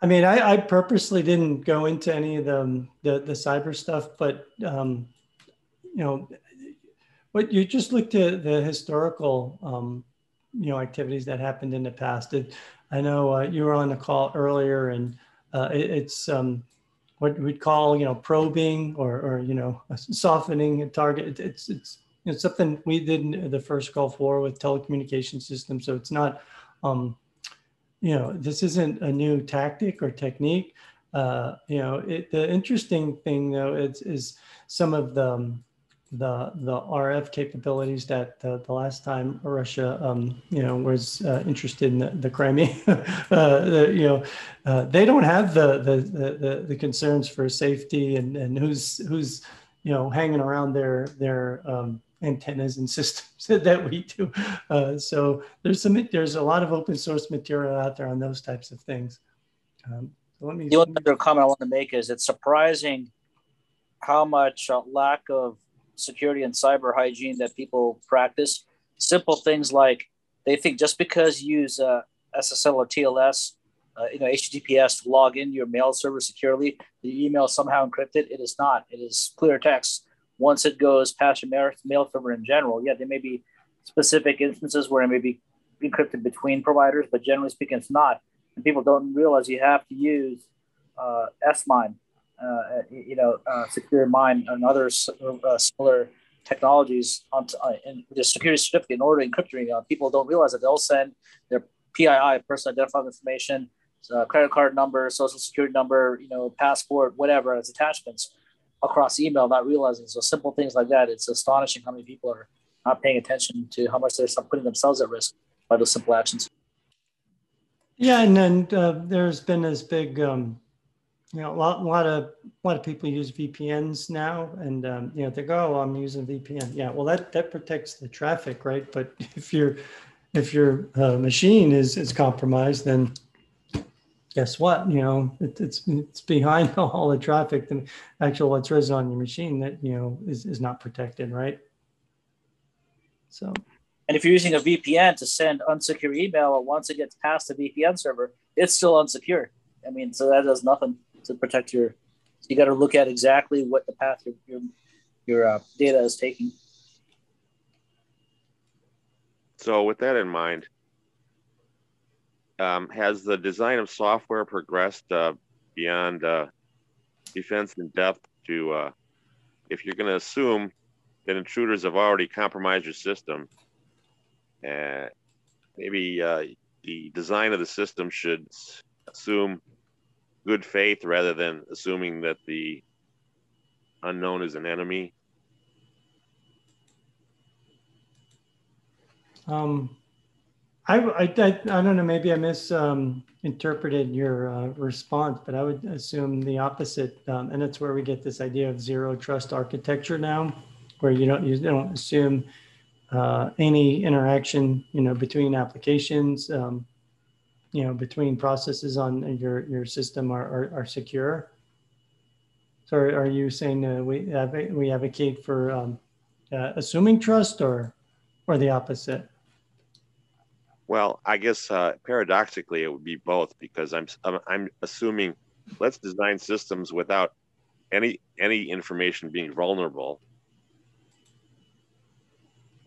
I mean, I, I purposely didn't go into any of the the, the cyber stuff, but um, you know, what you just looked at the historical um, you know activities that happened in the past. It, I know uh, you were on the call earlier, and uh, it, it's um, what we'd call you know probing or or you know softening a target. It, it's it's know, something we did in the first Gulf War with telecommunication systems. So it's not. Um, you know, this isn't a new tactic or technique. Uh, you know, it, the interesting thing though is, is some of the um, the the RF capabilities that the, the last time Russia, um, you know, was uh, interested in the, the Crimea, uh, the, you know, uh, they don't have the, the the the concerns for safety and and who's who's you know hanging around their their um, antennas and systems that we do. Uh, so there's some there's a lot of open source material out there on those types of things. Um, so let me. The other comment I want to make is it's surprising how much uh, lack of security and cyber hygiene that people practice. Simple things like they think just because you use uh, SSL or TLS, uh, you know, HTTPS to log into your mail server securely, the email is somehow encrypted. It is not. It is clear text. Once it goes past your mail, mail server in general, yeah, there may be specific instances where it may be encrypted between providers, but generally speaking, it's not. And people don't realize you have to use uh, S-MIME, uh, you know, uh, Secure MIME, and other uh, similar technologies on uh, in the security certificate in order to encrypt your email. People don't realize that they'll send their PII, personal identifying information, uh, credit card number, social security number, you know, passport, whatever, as attachments across email, not realizing. So simple things like that. It's astonishing how many people are not paying attention to how much they're putting themselves at risk by those simple actions. Yeah, and then uh, there's been this big, um, you know, a lot, a lot of, a lot of people use VPNs now, and um, you know, they go, oh, "I'm using VPN." Yeah, well, that that protects the traffic, right? But if your if your uh, machine is is compromised, then guess what? You know, it, it's it's behind all the traffic. The actual what's risen on your machine that you know is is not protected, right? So. And if you're using a VPN to send unsecure email, once it gets past the VPN server, it's still unsecure. I mean, so that does nothing to protect your. You got to look at exactly what the path your your, your uh, data is taking. So, with that in mind, um, has the design of software progressed uh, beyond uh, defense in depth to, uh, if you're going to assume that intruders have already compromised your system, uh, maybe uh, the design of the system should assume good faith rather than assuming that the unknown is an enemy? Um, I, I, I, don't know, maybe I misinterpreted um, your uh, response, but I would assume the opposite. Um, and that's where we get this idea of zero trust architecture now, where you don't, you don't assume uh, any interaction, you know, between applications, um, you know, between processes on your, your system are, are, are secure. So are, you saying uh, we, we advocate for um, uh, assuming trust or, or the opposite? Well, I guess uh, paradoxically, it would be both because I'm I'm assuming let's design systems without any any information being vulnerable,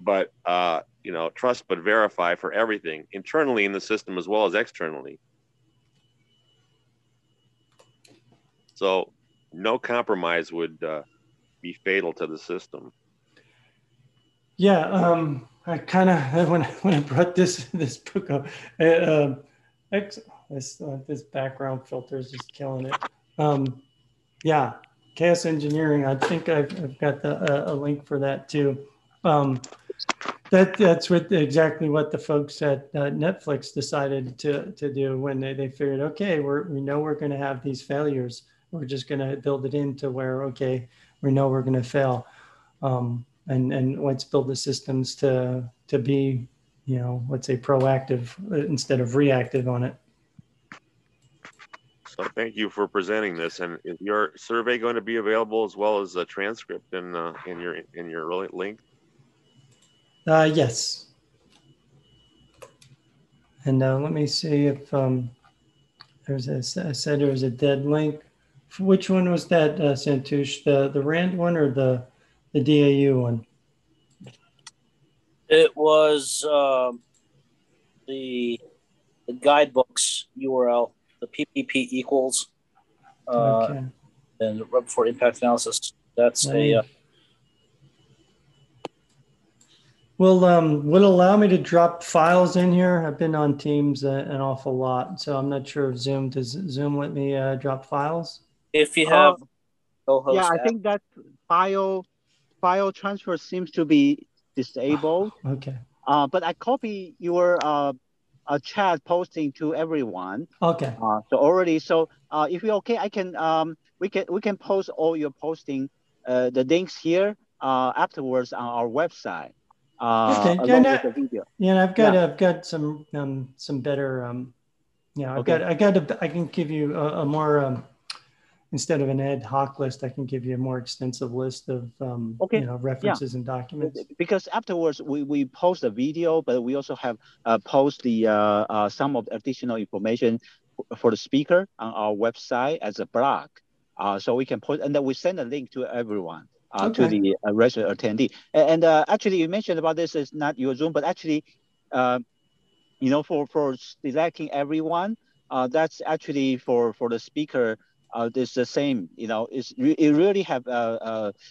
but uh, you know trust but verify for everything internally in the system as well as externally. So no compromise would uh, be fatal to the system. Yeah. Um I kind of when when I brought this this book up, uh, X, this uh, this background filter is just killing it. Um, yeah, chaos engineering. I think I've, I've got the, uh, a link for that too. Um, that that's what exactly what the folks at uh, Netflix decided to to do when they, they figured, okay, we're we know we're going to have these failures. We're just going to build it into where okay, we know we're going to fail. Um, and and let's build the systems to to be you know let's say proactive instead of reactive on it so thank you for presenting this and is your survey going to be available as well as a transcript in uh, in your in your link uh, yes and uh, let me see if um, there's a, I said there was a dead link. Which one was that, uh, Santosh? The the RAND one or the the DAU one? It was um, the the guidebooks URL, the PPP equals, uh, okay. and rub for impact analysis. That's right. a. Uh, Will um will allow me to drop files in here. I've been on Teams uh, an awful lot, so I'm not sure if Zoom does Zoom let me uh, drop files. If you have, uh, yeah, I think that file file transfer seems to be disabled. okay. Uh, but I copy your uh, a chat posting to everyone. Okay. Uh, so already, so uh, if you're okay, I can um, we can we can post all your posting uh, the links here uh, afterwards on our website. Uh, okay. Yeah, no, yeah, I've got yeah. I've got some um, some better um, yeah, I've okay. got I got a, I can give you a, a more um, instead of an ad hoc list, I can give you a more extensive list of um, okay. you know references yeah. and documents. Because afterwards we, we post a video, but we also have uh, post the uh, uh, some of the additional information for the speaker on our website as a blog. Uh, so we can post, and then we send a link to everyone. Uh, okay. To the uh, registered attendee, and, and uh, actually, you mentioned about this is not your Zoom, but actually, uh, you know, for for selecting everyone, uh, that's actually for for the speaker uh, it's the same, you know, it's re- it really have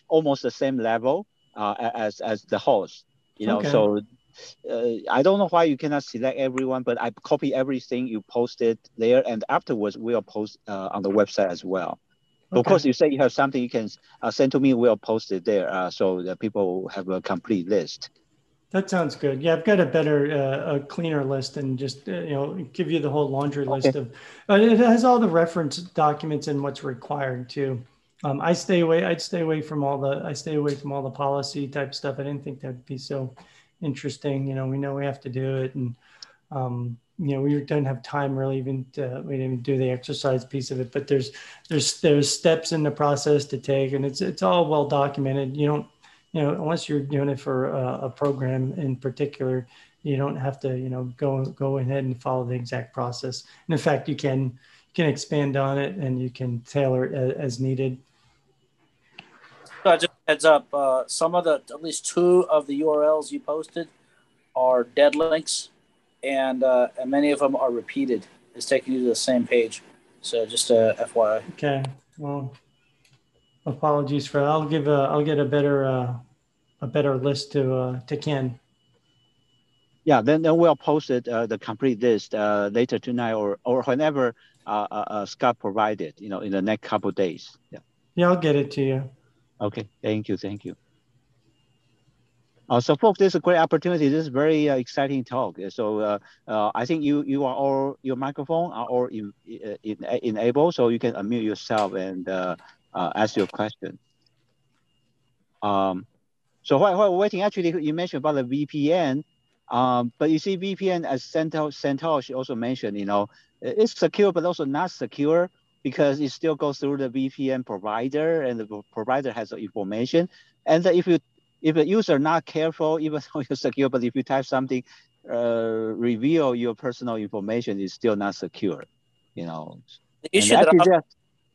almost the same level uh, as as the host. You know, okay. so uh, I don't know why you cannot select everyone, but I copy everything you posted there, and afterwards we'll post uh, on the website as well. Okay. Of course, you say you have something you can uh, send to me, we'll post it there uh, so that people have a complete list. That sounds good. Yeah, I've got a better, uh, a cleaner list and just, uh, you know, give you the whole laundry list okay. of, uh, it has all the reference documents and what's required too. Um, I stay away, I'd stay away from all the, I stay away from all the policy type stuff. I didn't think that'd be so interesting. You know, we know we have to do it. And, um, you know, we don't have time really even to, we didn't do the exercise piece of it, but there's, there's, there's steps in the process to take and it's, it's all well documented. You don't, you know, unless you're doing it for a, a, program in particular, you don't have to, you know, go go ahead and follow the exact process. And in fact, you can you can expand on it and you can tailor it as, as needed. So just heads up, uh, some of the at least two of the URLs you posted are dead links, and uh, and many of them are repeated. It's taking you to the same page. So just a uh, FYI. Okay. Well, apologies for I'll give a I'll get a better uh, a better list to uh, to Ken. Yeah, then, then we'll post it uh, the complete list uh, later tonight or or whenever uh, uh, uh Scott provided, you know, in the next couple days. Yeah. Yeah, I'll get it to you. Okay, thank you, thank you. Uh, so, folks, this is a great opportunity. This is very uh, exciting talk. So, uh, uh, I think you you are all your microphone are all in, in, enabled, so you can unmute yourself and uh, ask your question. Um, so while, while waiting, actually, you mentioned about the VPN, um, but you see VPN as Santosh also mentioned, you know, it's secure, but also not secure because it still goes through the VPN provider and the provider has the information. And if you if the user not careful, even though you're secure, but if you type something, uh, reveal your personal information is still not secure, you know. The issue that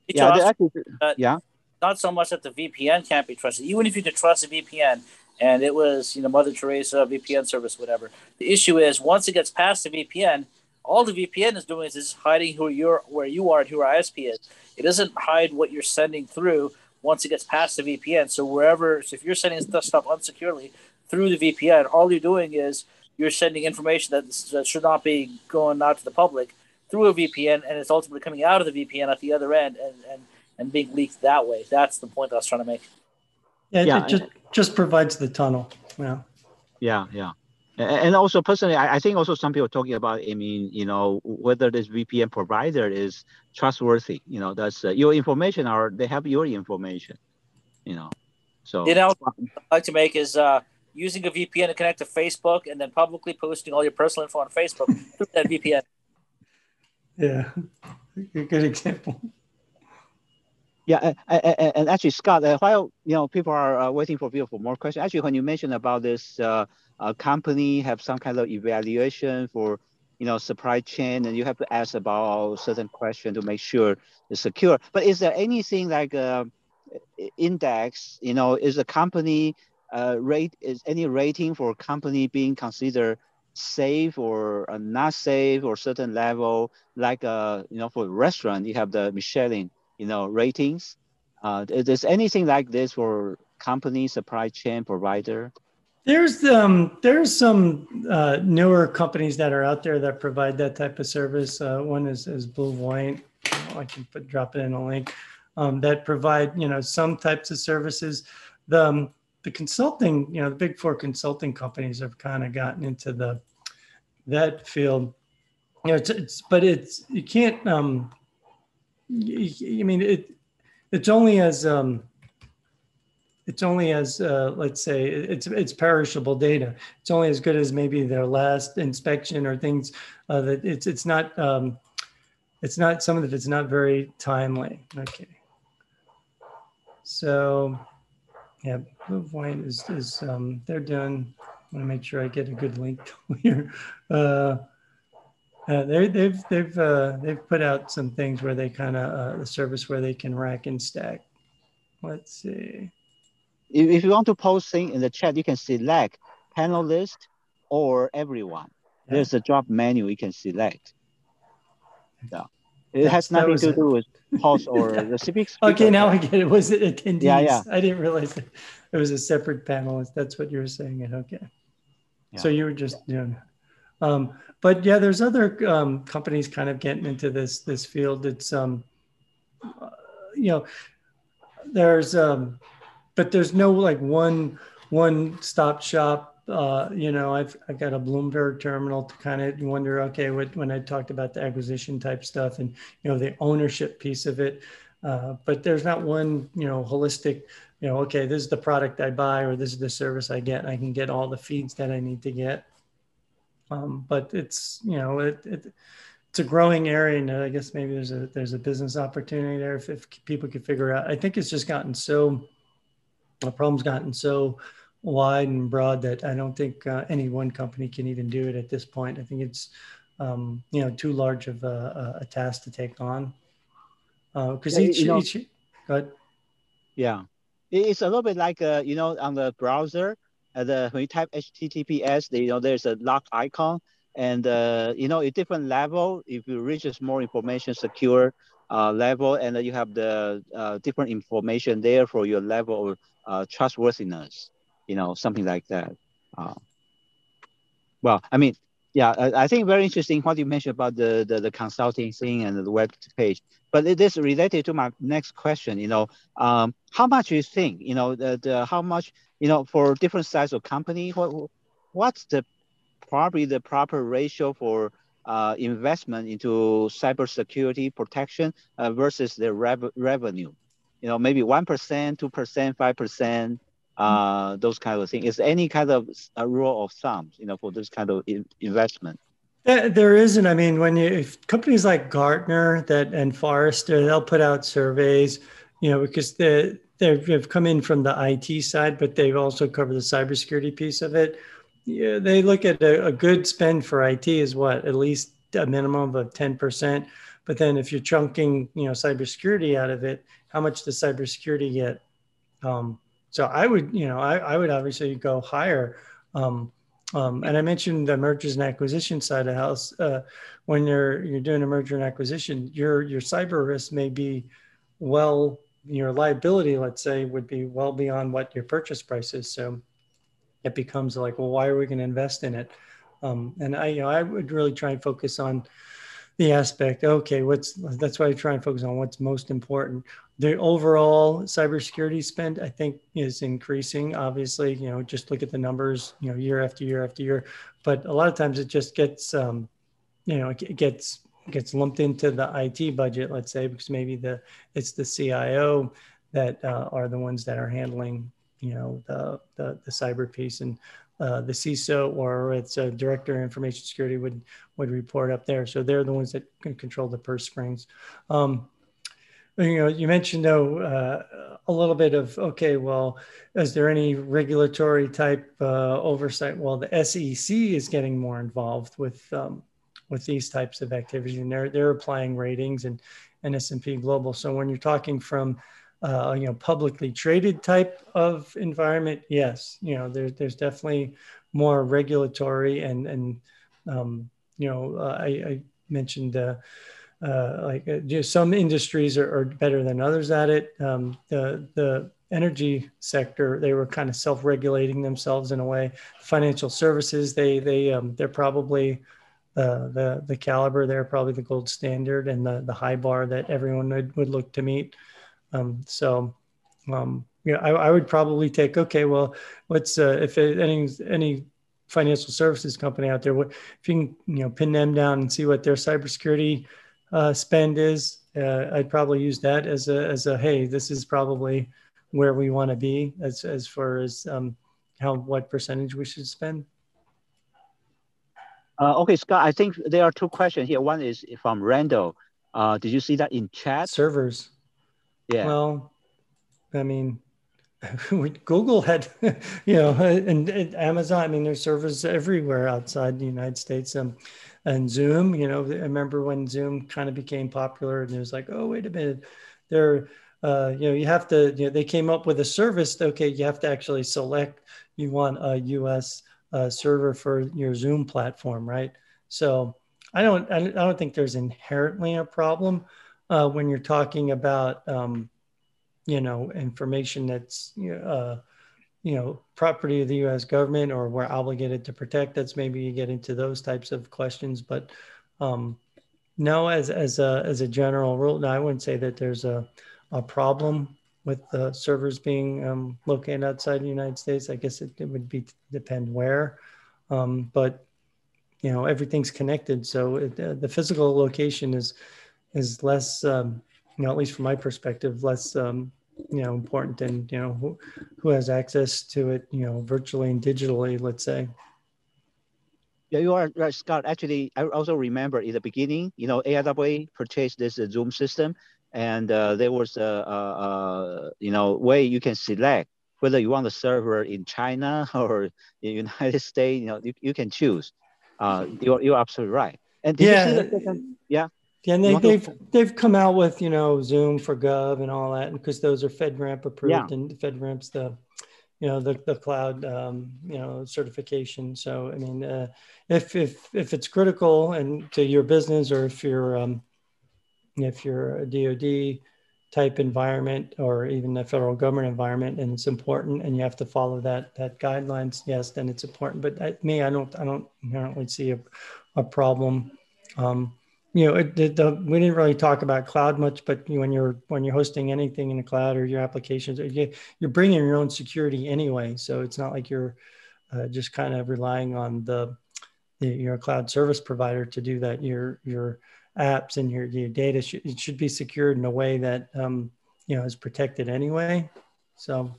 yeah, yeah. Not so much that the VPN can't be trusted. Even if you could trust a VPN and it was, you know, Mother Teresa VPN service, whatever. The issue is once it gets past the VPN, all the VPN is doing is, is hiding who you're, where you are, and who your ISP is. It doesn't hide what you're sending through once it gets past the VPN. So wherever, so if you're sending stuff unsecurely through the VPN, all you're doing is you're sending information that, that should not be going out to the public through a VPN and it's ultimately coming out of the VPN at the other end and, and, and being leaked that way. That's the point that I was trying to make. Yeah, yeah. it just, just provides the tunnel. Yeah. Yeah, yeah. And also personally, I think also some people talking about, I mean, you know, whether this VPN provider is trustworthy, you know, that's uh, your information or they have your information, you know, so. You know, I'd like to make is uh, using a VPN to connect to Facebook and then publicly posting all your personal info on Facebook through that VPN. Yeah, good example. Yeah, and, and actually, Scott, uh, while you know people are uh, waiting for you for more questions, actually, when you mentioned about this uh, uh, company have some kind of evaluation for you know supply chain, and you have to ask about certain question to make sure it's secure. But is there anything like uh, index? You know, is a company uh, rate is any rating for a company being considered safe or uh, not safe or certain level like uh you know for restaurant you have the Michelin you know ratings uh is anything like this for company supply chain provider there's um there's some uh, newer companies that are out there that provide that type of service uh, one is, is blue white i can put drop it in a link um, that provide you know some types of services the um, the consulting, you know, the big four consulting companies have kind of gotten into the that field. You know, it's, it's but it's you can't. Um, you, I mean, it it's only as um, it's only as uh, let's say it's it's perishable data. It's only as good as maybe their last inspection or things uh, that it's it's not um, it's not some of it's not very timely. Okay, so yeah, Blue White is, is um, they're done. I want to make sure I get a good link here. Uh, uh, they, they've they've uh, they've put out some things where they kind of uh, the service where they can rack and stack. Let's see. If, if you want to post thing in the chat, you can select panel list or everyone. Yeah. There's a drop menu you can select. Yeah. It has nothing to do with pulse or the civics. Okay, now I get it. Was it attendees? Yeah, yeah. I didn't realize it. it was a separate panel. That's what you were saying. It okay. Yeah. So you were just doing. Um, but yeah, there's other um, companies kind of getting into this this field. It's um, uh, you know, there's um, but there's no like one one stop shop. Uh, you know, I've I've got a Bloomberg terminal to kind of wonder. Okay, what, when I talked about the acquisition type stuff and you know the ownership piece of it, uh, but there's not one you know holistic. You know, okay, this is the product I buy or this is the service I get. I can get all the feeds that I need to get. Um, but it's you know it, it it's a growing area, and I guess maybe there's a there's a business opportunity there if, if people could figure out. I think it's just gotten so the problem's gotten so wide and broad that I don't think uh, any one company can even do it at this point. I think it's um, you know too large of a, a task to take on because uh, each, you know, each but yeah, it's a little bit like uh, you know on the browser. Uh, the when you type HTTPS, you know there's a lock icon, and uh, you know a different level. If you reach reaches more information secure uh, level, and you have the uh, different information there for your level of uh, trustworthiness, you know, something like that. Uh, well, I mean, yeah, I, I, think very interesting what you mentioned about the, the, the consulting thing and the web page. But it is related to my next question. You know, um, how much you think? You know, the, the how much you know for different size of company? What what's the probably the proper ratio for uh, investment into cybersecurity protection uh, versus the rev- revenue? You know, maybe one percent, two percent, five percent uh, those kind of things. Is any kind of a rule of thumb, you know, for this kind of in- investment? There isn't. I mean, when you companies like Gartner that and Forrester, they'll put out surveys, you know, because they they've come in from the IT side, but they've also covered the cybersecurity piece of it. Yeah, they look at a, a good spend for IT is what at least a minimum of ten percent. But then if you're chunking, you know, cybersecurity out of it, how much does cybersecurity get? Um, so I would, you know, I, I would obviously go higher. Um, um, and I mentioned the mergers and acquisition side of house. Uh, when you're you're doing a merger and acquisition, your your cyber risk may be well, your liability, let's say, would be well beyond what your purchase price is. So it becomes like, well, why are we going to invest in it? Um, and I, you know, I would really try and focus on the aspect. Okay, what's that's why I try and focus on what's most important the overall cybersecurity spend, I think, is increasing. Obviously, you know, just look at the numbers, you know, year after year after year. But a lot of times it just gets, um, you know, it gets gets lumped into the IT budget, let's say, because maybe the it's the CIO that uh, are the ones that are handling, you know, the the, the cyber piece, and uh, the CISO or it's a director of information security would would report up there. So they're the ones that can control the purse strings. Um, you know, you mentioned though uh, a little bit of okay. Well, is there any regulatory type uh, oversight? Well, the SEC is getting more involved with um, with these types of activities, and they're they're applying ratings and and S&P Global. So when you're talking from uh, you know publicly traded type of environment, yes, you know there's there's definitely more regulatory and and um, you know uh, I, I mentioned uh, uh, like uh, some industries are, are, better than others at it. Um, the the energy sector they were kind of self-regulating themselves in a way. Financial services they they um, they're probably uh, the the caliber they're probably the gold standard and the the high bar that everyone would, would look to meet. Um, so um, you know, I, I, would probably take okay. Well, let's uh, if any any financial services company out there, what if you can you know pin them down and see what their cybersecurity uh, spend is, uh, I'd probably use that as a as a hey, this is probably where we want to be as as far as um, how what percentage we should spend. Uh, okay, Scott. I think there are two questions here. One is from Randall. Uh, did you see that in chat? Servers. Yeah. Well, I mean, Google had, you know, and, and, Amazon. I mean, there's servers everywhere outside the United States. Um, and Zoom. You know, I remember when Zoom kind of became popular, and it was like, oh, wait a minute, they're uh, you know, you have to, you know, they came up with a service. Okay, you have to actually select you want a US uh, server for your Zoom platform, right? So I don't, I don't think there's inherently a problem uh, when you're talking about, um, you know, information that's, uh, you know, property of the U.S. government or we're obligated to protect. That's maybe you get into those types of questions. But um, no, as as a as a general rule, no, I wouldn't say that there's a a problem with the servers being um, located outside the United States. I guess it, it would be depend where, um, but you know everything's connected. So it, uh, the physical location is is less, um, you know, at least from my perspective, less um, you know important than you know who, who has access to it, you know, virtually and digitally. Let's say. Yeah, you are right, Scott. Actually, I also remember in the beginning, you know, AIAA purchased this uh, Zoom system, and uh, there was a, a, a, you know way you can select whether you want the server in China or in United States. You know, you, you can choose. Uh, you're you're absolutely right. And yeah, yeah. Yeah, and they, have they've, they've come out with you know Zoom for Gov and all that, because those are FedRAMP approved, yeah. and FedRAMP's the you know the, the cloud um, you know certification. So I mean, uh, if if if it's critical and to your business, or if you're um, if you're a DoD type environment or even a federal government environment and it's important and you have to follow that that guidelines yes then it's important but I, me i don't i don't inherently see a, a problem um, you know it, it, the, we didn't really talk about cloud much but when you're when you're hosting anything in the cloud or your applications you, you're bringing your own security anyway so it's not like you're uh, just kind of relying on the, the your cloud service provider to do that you're you're apps and your, your data should, it should be secured in a way that um, you know is protected anyway. So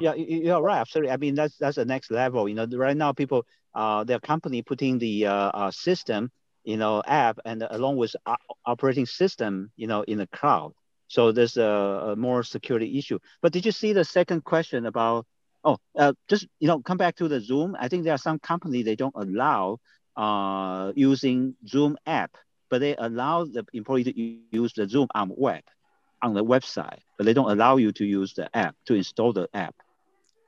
yeah, you're right. Absolutely. I mean, that's that's the next level. You know, right now people, uh, their company putting the uh, uh, system, you know, app and along with operating system, you know, in the cloud. So there's a, a, more security issue. But did you see the second question about? Oh, uh, just you know, come back to the Zoom. I think there are some company they don't allow uh, using Zoom app but they allow the employee to use the Zoom on web, on the website, but they don't allow you to use the app, to install the app.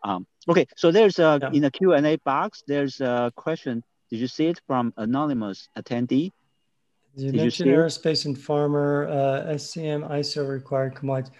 Um, okay, so there's a, yeah. in the Q&A box, there's a question. Did you see it from anonymous attendee? You Did mentioned you aerospace and pharma, uh, SCM, ISO required compliance.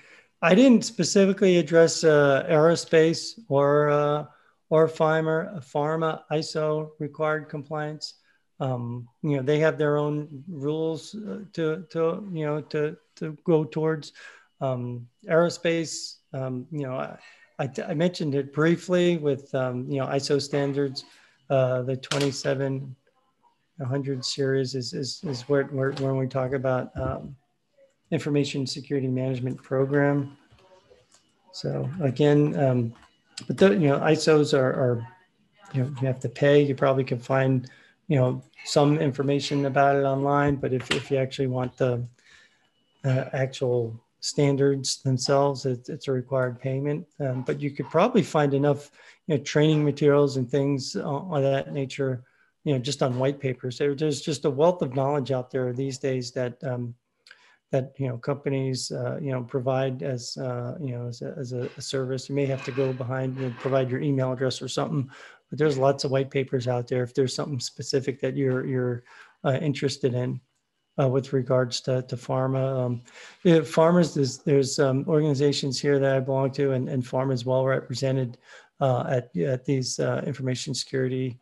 I didn't specifically address uh, aerospace or uh, or pharma, pharma ISO required compliance um, you know they have their own rules uh, to to you know to to go towards um, aerospace um, you know I, I, I, mentioned it briefly with um, you know ISO standards uh, the 2700 series is is, is where, where when we talk about um, information security management program. So again um, but the, you know ISOs are, are you know you have to pay. You probably can find you know some information about it online, but if, if you actually want the uh, actual standards themselves, it, it's a required payment. Um, but you could probably find enough you know, training materials and things of that nature, you know, just on white papers. There, there's just a wealth of knowledge out there these days that um, that you know companies uh, you know provide as uh, you know as a, as a, service. You may have to go behind and provide your email address or something but there's lots of white papers out there if there's something specific that you're you're uh, interested in uh, with regards to, to pharma. Um, farmers, there's, there's um, organizations here that I belong to, and, and pharma is well represented uh, at, at these uh, information security,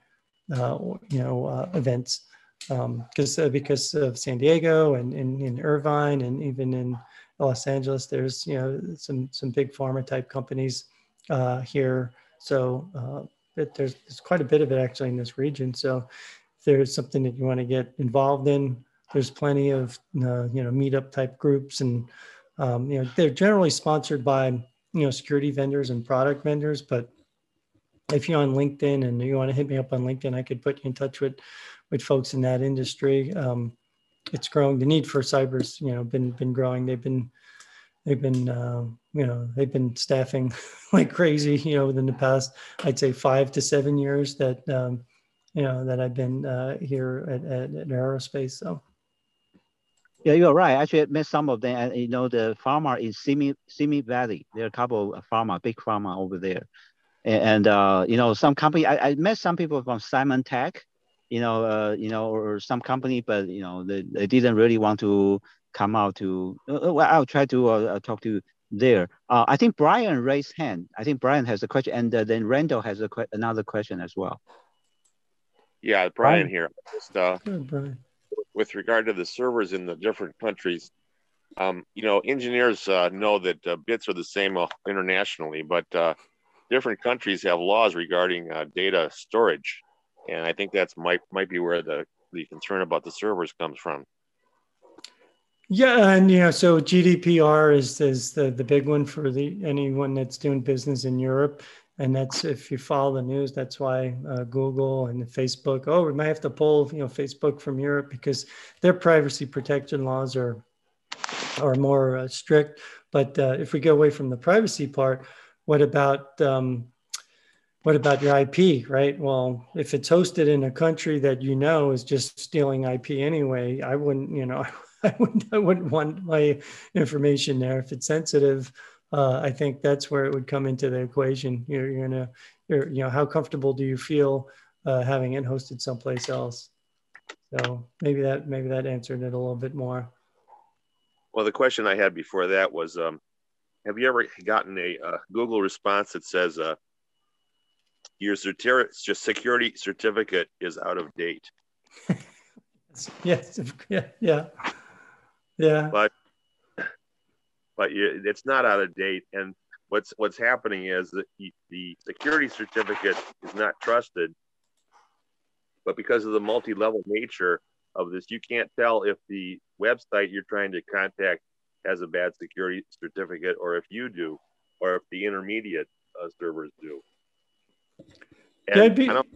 uh, you know, uh, events. Because um, because of San Diego and in, in Irvine and even in Los Angeles, there's you know some some big pharma type companies here. So it, there's, there's quite a bit of it actually in this region. So if there's something that you want to get involved in, there's plenty of uh, you know meetup type groups, and um, you know they're generally sponsored by you know security vendors and product vendors. But if you're on LinkedIn and you want to hit me up on LinkedIn, I could put you in touch with with folks in that industry. Um, it's growing. The need for cyber's you know been been growing. They've been they've been uh, you know they've been staffing like crazy you know within the past i'd say five to seven years that um, you know that i've been uh, here at, at, at, aerospace so yeah you're right actually i met some of them and you know the pharma in simi simi valley there are a couple of pharma big pharma over there and, uh, you know some company I, I met some people from Simon Tech, you know uh, you know or some company but you know they, they didn't really want to come out to uh, well i'll try to uh, talk to there. Uh, I think Brian raised hand. I think Brian has a question, and uh, then Randall has a que another question as well. Yeah, Brian, Brian. here. Just, uh, Good, Brian. With regard to the servers in the different countries, um, you know, engineers uh, know that uh, bits are the same uh, internationally, but uh, different countries have laws regarding uh, data storage, and I think that's might might be where the the concern about the servers comes from. Yeah, and you know, so GDPR is is the the big one for the anyone that's doing business in Europe, and that's if you follow the news, that's why uh, Google and Facebook. Oh, we might have to pull you know Facebook from Europe because their privacy protection laws are are more uh, strict. But uh, if we go away from the privacy part, what about um, what about your IP, right? Well, if it's hosted in a country that you know is just stealing IP anyway, I wouldn't, you know. I wouldn't, I wouldn't want my information there. If it's sensitive, uh, I think that's where it would come into the equation. You're, you're gonna, you're, you know, how comfortable do you feel uh, having it hosted someplace else? So maybe that maybe that answered it a little bit more. Well, the question I had before that was, um, have you ever gotten a uh, Google response that says uh, your security certificate is out of date? yes, yeah, yeah. Yeah. But you, it's not out of date. And what's what's happening is that the security certificate is not trusted. But because of the multi-level nature of this, you can't tell if the website you're trying to contact has a bad security certificate, or if you do, or if the intermediate uh, servers do. And be- I don't,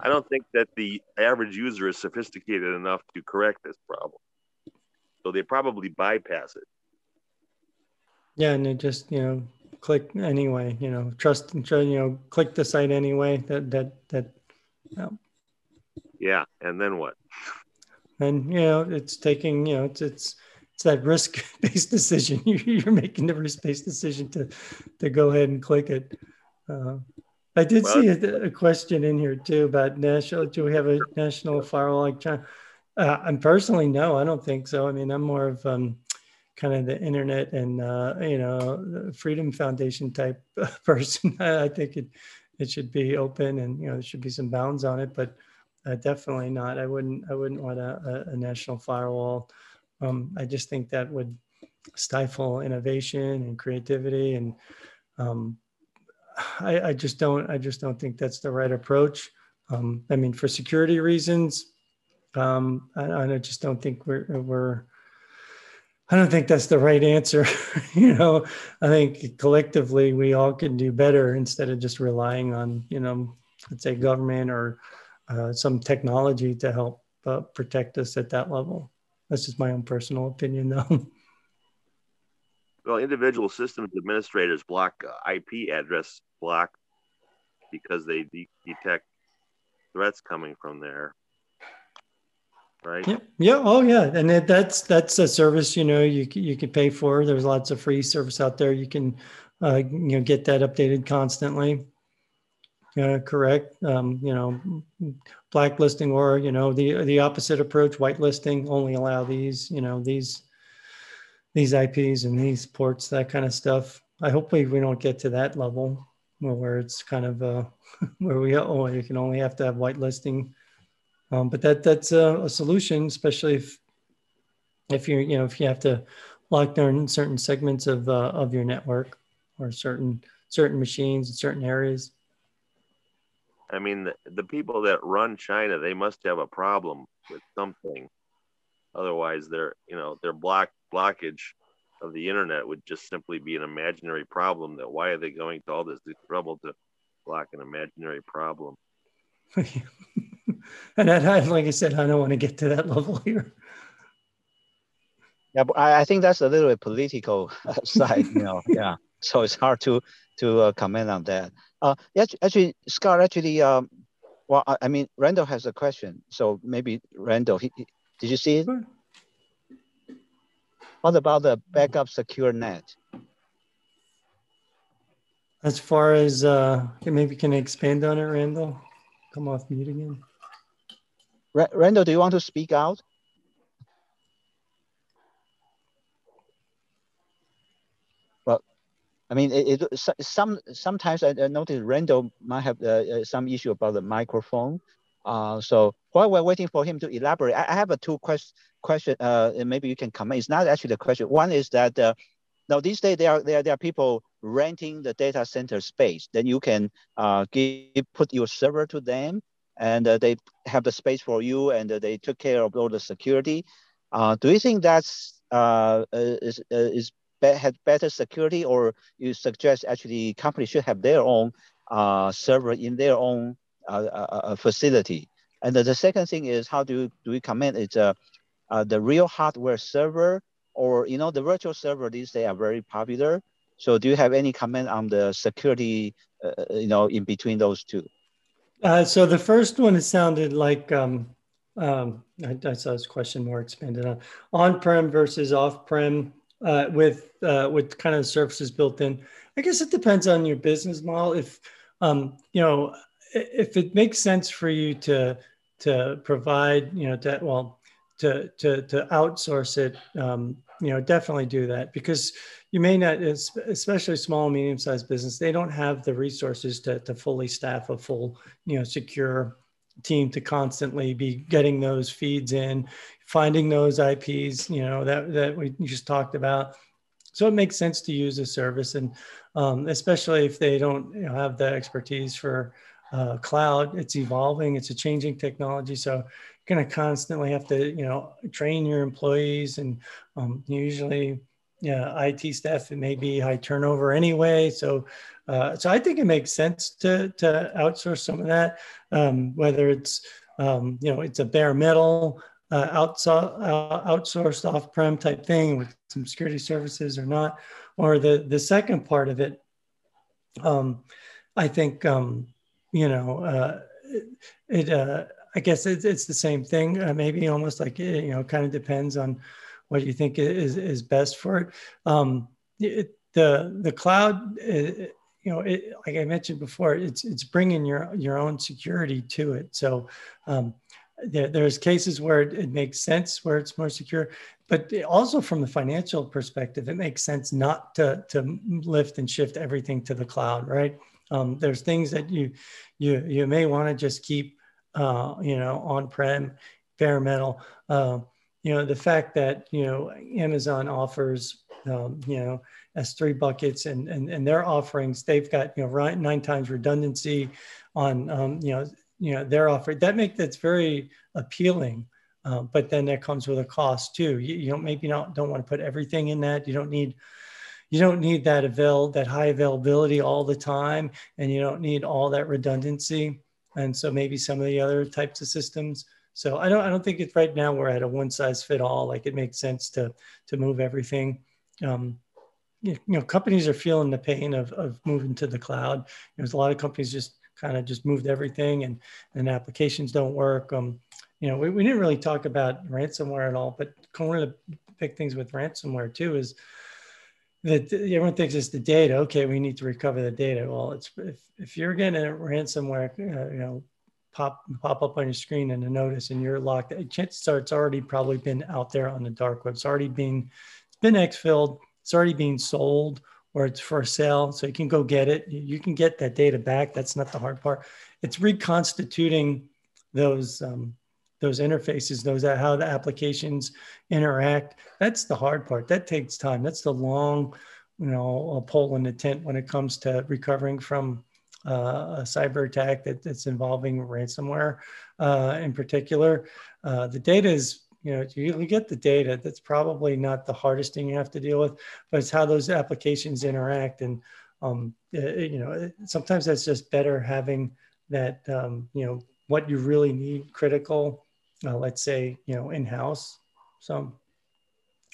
I don't think that the average user is sophisticated enough to correct this problem. So they probably bypass it. Yeah, and it just you know click anyway. You know, trust and you know click the site anyway. That that that. Yeah, and then what? And you know, it's taking you know it's it's it's that risk-based decision. You're making the risk-based decision to to go ahead and click it. Uh, I did well, see a, a, question in here too about national. Do we have a national firewall like China? Uh, and personally, no, I don't think so. I mean, I'm more of um, kind of the internet and uh, you know Freedom Foundation type person. I think it it should be open and you know there should be some bounds on it, but uh, definitely not. I wouldn't I wouldn't want a, a, national firewall. Um, I just think that would stifle innovation and creativity and um, I, I, just don't I just don't think that's the right approach. Um, I mean, for security reasons, um, I, I just don't think we're we're I don't think that's the right answer. you know, I think collectively we all can do better instead of just relying on, you know, let's say government or uh, some technology to help uh, protect us at that level. That's just my own personal opinion, though. well, individual systems administrators block uh, IP address block because they de- detect threats coming from there right? Yeah, yeah, oh yeah, and it, that's that's a service you know you you can pay for. There's lots of free service out there. You can uh, you know get that updated constantly. Uh, correct. Um, you know, blacklisting or you know the the opposite approach, whitelisting. Only allow these you know these these IPs and these ports, that kind of stuff. I hope we, we don't get to that level where it's kind of uh, where we oh you can only have to have whitelisting um, but that that's a, a, solution, especially if if you're you know if you have to lock down certain segments of uh, of your network or certain certain machines in certain areas. I mean, the, the people that run China, they must have a problem with something. Otherwise, their you know their block blockage of the internet would just simply be an imaginary problem. That why are they going to all this trouble to block an imaginary problem? and I, like I said, I don't want to get to that level here. Yeah, but I, I think that's a little bit political side, you know. yeah, so it's hard to to uh, comment on that. Uh, actually, Scott, actually, um, well, I, I, mean, Randall has a question, so maybe Randall, he, he, did you see it? Sure. What about the backup secure net? As far as uh, maybe can expand on it, Randall? Come off mute again. Randall, do you want to speak out? Well, I mean, it, it some sometimes I noticed Randall might have uh, some issue about the microphone. Uh, so while we're waiting for him to elaborate, I, I have a two quest, question. Uh, maybe you can comment. It's not actually the question. One is that uh, now these days there are there, there are people renting the data center space. Then you can uh, give put your server to them, and uh, they have the space for you, and uh, they took care of all the security. Uh, do you think that's uh, is is be had better security, or you suggest actually companies should have their own uh, server in their own uh, uh, uh facility? And the second thing is how do do we comment it's uh, uh, the real hardware server or you know the virtual server these days are very popular. So do you have any comment on the security you know in between those two? So the first one it sounded like um, um, I, I, saw this question more expanded on on-prem versus off-prem uh, with uh, with kind of services built in. I guess it depends on your business model. If um, you know, if it makes sense for you to to provide, you know, to well, to to to outsource it, um, you know, definitely do that because you may not, especially small and medium sized business, they don't have the resources to to fully staff a full, you know, secure team to constantly be getting those feeds in, finding those IPs, you know, that, that we just talked about. So it makes sense to use a service and um, especially if they don't you know, have the expertise for uh, cloud, it's evolving, it's a changing technology. So you're going to constantly have to, you know, train your employees and um, usually yeah, IT staff, it may be high turnover anyway. So, uh, so I think it makes sense to, to outsource some of that, um, whether it's, um, you know, it's a bare metal uh, outsourced, uh, outsourced off-prem type thing with some security services or not, or the, the second part of it, um, I think, um, you know, uh, it, uh, I guess it's, the same thing, uh, maybe almost like, you know, kind of depends on, what you think is is best for it. Um, it the the cloud, uh, you know, it, like I mentioned before, it's it's bringing your your own security to it. So um, there, there's cases where it, it, makes sense where it's more secure, but also from the financial perspective, it makes sense not to to lift and shift everything to the cloud, right? Um, there's things that you you you may want to just keep, uh, you know, on prem, bare metal. Uh, you know the fact that you know Amazon offers um, you know S3 buckets and, and and their offerings they've got you know nine times redundancy on um, you know you know their offer that make that's very appealing uh, but then that comes with a cost too. You, you don't maybe not don't want to put everything in that. You don't need you don't need that avail that high availability all the time and you don't need all that redundancy. And so maybe some of the other types of systems so I don't I don't think it's right now we're at a one size fit all. Like it makes sense to to move everything. Um, you know, companies are feeling the pain of, of moving to the cloud. There's a lot of companies just kind of just moved everything and, and applications don't work. Um, you know, we, we didn't really talk about ransomware at all, but one of the big things with ransomware too is that everyone thinks it's the data. Okay, we need to recover the data. Well, it's if, if you're getting a ransomware, uh, you know, pop pop up on your screen and a notice and you're locked chances are it's already probably been out there on the dark web. It's already being it's been exfilled it's already being sold or it's for sale so you can go get it. You can get that data back. That's not the hard part. It's reconstituting those um, those interfaces those how the applications interact. That's the hard part. That takes time. That's the long you know a pole in the tent when it comes to recovering from uh, a cyber attack that, that's involving ransomware uh, in particular. Uh, the data is, you know, you, get the data. That's probably not the hardest thing you have to deal with, but it's how those applications interact. And, um, it, you know, sometimes that's just better having that, um, you know, what you really need critical, uh, let's say, you know, in-house. So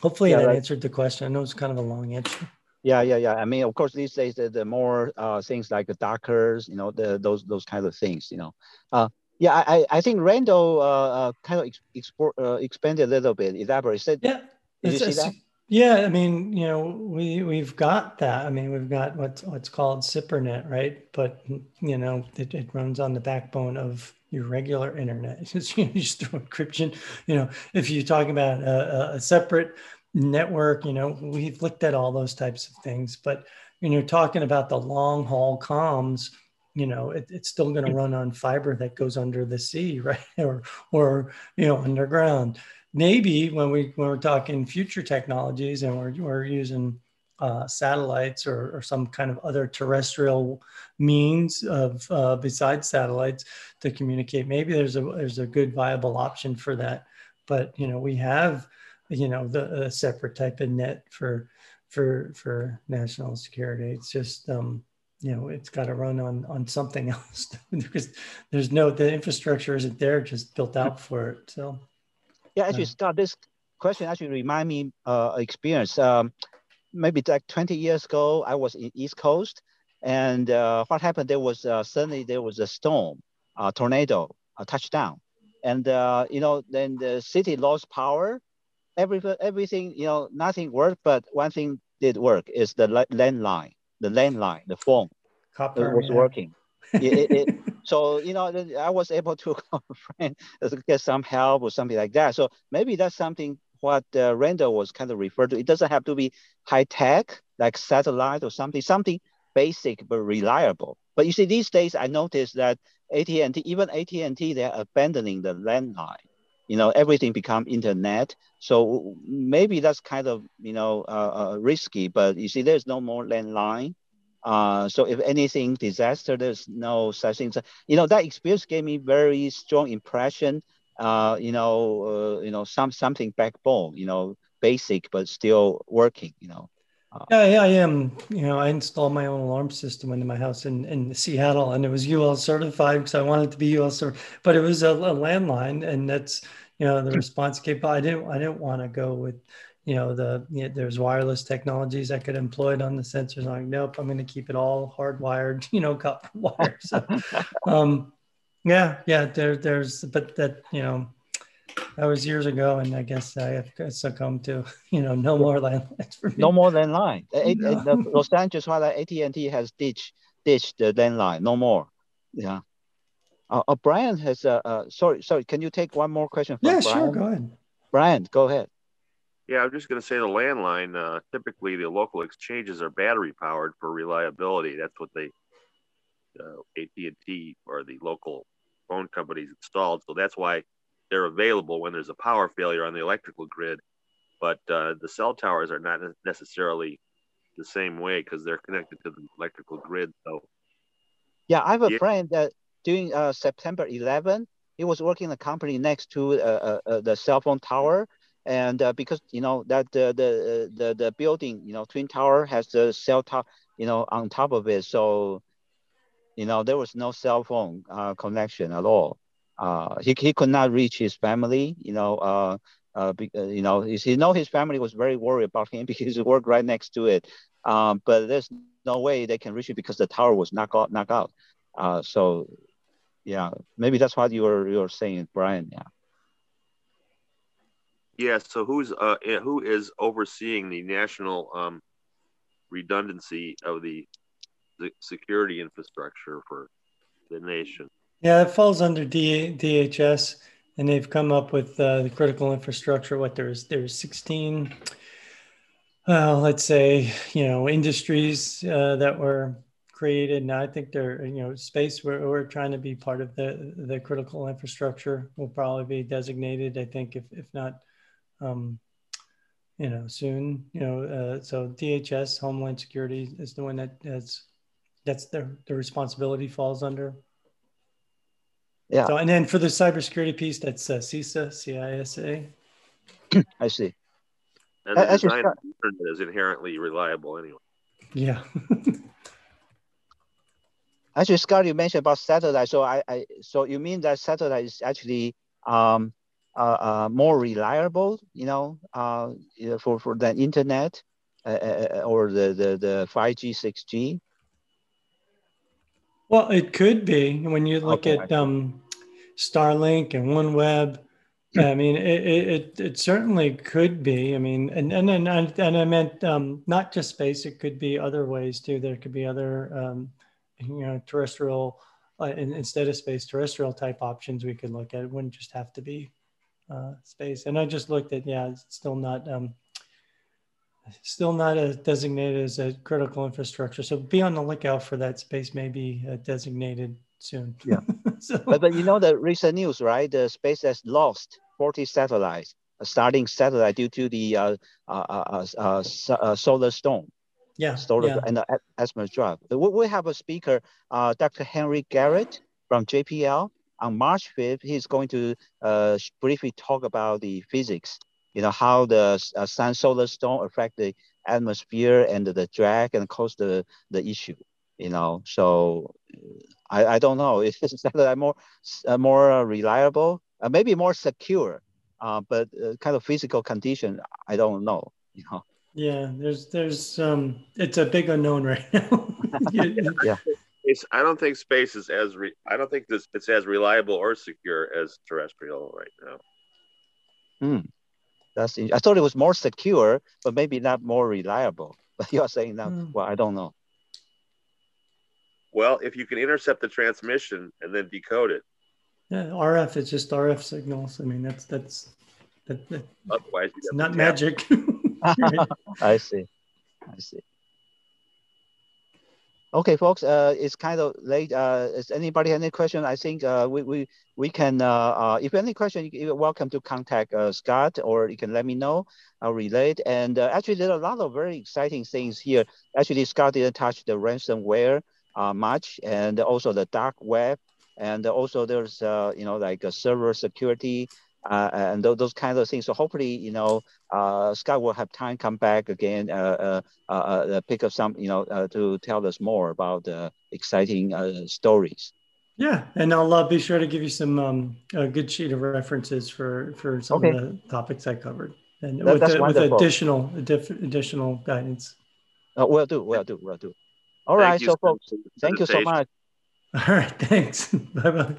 hopefully yeah, that answered the question. I know it's kind of a long answer. Yeah, yeah, yeah. I mean, of course, these days the, the more uh, things like the Dockers, you know, the those those kind of things, you know. Uh, yeah, I I think Randall uh, uh kind of export uh, expanded a little bit, elaborate. Said, yeah, did you see that? Yeah, I mean, you know, we we've got that. I mean, we've got what's what's called SIPRNet, right? But you know, it, it runs on the backbone of your regular internet. It's just, you just throw encryption. You know, if you're talking about a, a separate network you know we've looked at all those types of things but when you're talking about the long haul comms, you know, it, it's still going to run on fiber that goes under the sea, right? Or, or, you know, underground. Maybe when we when we're talking future technologies and we're, we're using uh, satellites or, or, some kind of other terrestrial means of uh, besides satellites to communicate. Maybe there's a there's a good viable option for that. But you know, we have you know the separate type of net for for for national security. It's just um, you know it's got to run on on something else because there's no the infrastructure isn't there just built out for it. So yeah, actually, Scott, this question actually remind me uh, experience. Um, maybe like 20 years ago, I was in East Coast, and uh, what happened? There was uh, suddenly there was a storm, a tornado, a touchdown, and uh, you know then the city lost power. Every everything you know nothing worked, but one thing did work is the landline, the landline, the phone Copper, was yeah. working. it, it, it, so you know I was able to friend, get some help or something like that. So maybe that's something what uh, Randall was kind of referred to. It doesn't have to be high tech like satellite or something, something basic but reliable. But you see, these days I noticed that AT&T, even AT&T, they're abandoning the landline. You know, everything become internet. So maybe that's kind of you know uh, uh, risky. But you see, there's no more landline. Uh, so if anything disaster, there's no such thing. so, You know, that experience gave me very strong impression uh, you know, uh, you know, some something backbone, you know, basic but still working, you know. Yeah, yeah, I am. You know, I installed my own alarm system into my house in, in Seattle, and it was UL certified because I wanted to be UL certified. But it was a, a landline, and that's you know the response capable. I didn't I didn't want to go with you know the you know, there's wireless technologies I could employ it on the sensors. I'm like, nope, I'm going to keep it all hardwired, you know, copper wire. So, um, yeah, yeah. There, there's, but that you know, that was years ago, and I guess I have succumbed to you know no more landlines for me. No more landline. No. The Los Angeles, while AT and T has ditched ditched the landline. No more. Yeah. Uh, uh, Brian has. Uh, uh, sorry, sorry. Can you take one more question? yeah, Brian? sure. Go ahead. Brian, go ahead. Yeah, I'm just going to say the landline. Uh, typically, the local exchanges are battery powered for reliability. That's what they uh, AT&T or the local phone companies installed. So that's why they're available when there's a power failure on the electrical grid. But uh, the cell towers are not necessarily the same way because they're connected to the electrical grid. So, yeah, I have a yeah. friend that during uh, September 11, he was working in a company next to uh, uh, uh the cell phone tower, and uh, because you know that the the the the building, you know, twin tower has the cell tower, you know, on top of it, so you know, there was no cell phone uh, connection at all. Uh, he, he could not reach his family, you know, uh, uh, uh, you know, he know his family was very worried about him because he worked right next to it. Um, but there's no way they can reach it because the tower was knocked out. Knocked out. Uh, so, yeah, maybe that's what you were you were saying, Brian. Yeah. Yeah. So who's uh who is overseeing the national um, redundancy of the the security infrastructure for the nation. Yeah, it falls under D- DHS, and they've come up with uh, the critical infrastructure. What there's there's 16, uh, let's say you know industries uh, that were created, and I think they're you know space. We're, we're trying to be part of the the critical infrastructure. Will probably be designated. I think if if not. Um, you know, soon, you know, uh, so DHS, Homeland Security is the one that has that's their their responsibility falls under. Yeah. So, and then for the cybersecurity piece, that's uh, CISA, CISA. I see. And the design start- is inherently reliable anyway. Yeah. actually, Scott, you mentioned about satellite. So I, I so you mean that satellite is actually um, uh, uh, more reliable, you know, uh, for for the internet uh, uh, uh, or the the the five G, six G. Well, it could be when you look okay, at um, Starlink and OneWeb. I mean, it, it, it certainly could be. I mean, and and and, and I meant um, not just space. It could be other ways too. There could be other, um, you know, terrestrial uh, instead of space, terrestrial type options we could look at. It wouldn't just have to be uh, space. And I just looked at yeah, it's still not um, still not a designated as a critical infrastructure. So be on the lookout for that space may be uh, designated soon. Yeah. so, but, but you know the recent news, right? The space has lost 40 satellites, a Starlink satellite due to the uh, uh, uh, uh solar storm. Yeah, solar yeah. and the atmosphere drop. We, we have a speaker, Dr. Henry Garrett from JPL. On March 5th, he's going to briefly talk about the physics you know, how the uh, sun solar storm affect the atmosphere and the drag and cause the, the issue, you know. So I, I don't know. Is that more, uh, more reliable, uh, maybe more secure, uh, but uh, kind of physical condition, I don't know, you know. Yeah, there's, there's, um, it's a big unknown right now. yeah. It's, I don't think space is as re, I don't think this it's as reliable or secure as terrestrial right now. Hmm. That's I thought it was more secure, but maybe not more reliable. But you're saying now, mm. well, I don't know. Well, if you can intercept the transmission and then decode it. Yeah, RF is just RF signals. I mean, that's that's that, that otherwise it's not magic. I see. I see. Okay, folks, uh, it's kind of late. Uh, is anybody any question? I think uh, we, we, we can, uh, uh, if any question, you're welcome to contact uh, Scott or you can let me know. I'll relate. And uh, actually, there are a lot of very exciting things here. Actually, Scott didn't touch the ransomware uh, much and also the dark web. And also there's, uh, you know, like a server security uh, and those, those kinds of things. So hopefully, you know, uh, Scott will have time come back again, uh, uh, uh, uh pick up some, you know, to tell us more about the exciting stories. Yeah, and I'll be sure to give you some um, a good sheet of references for for some okay. of the topics I covered, and that, with, the, with, additional additional guidance. Uh, will do, We'll do, We'll do. All thank right, so folks, thank you so much. All right, thanks. bye bye.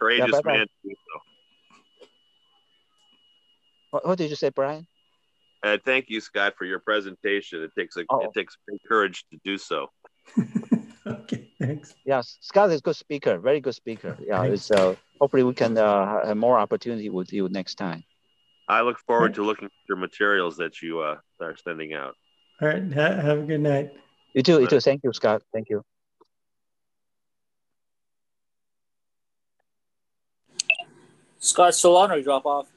Courageous yeah, man. What, what did you say, Brian? Uh, thank you, Scott, for your presentation. It takes a, oh. it takes courage to do so. okay, thanks. Yes, Scott is a good speaker, very good speaker. Yeah, it's uh, hopefully we can uh, have more opportunity with you next time. I look forward to looking at your materials that you uh, are sending out. All right, ha- have a good night. You too. You too. Thank you, Scott. Thank you. Scott Solano, drop off.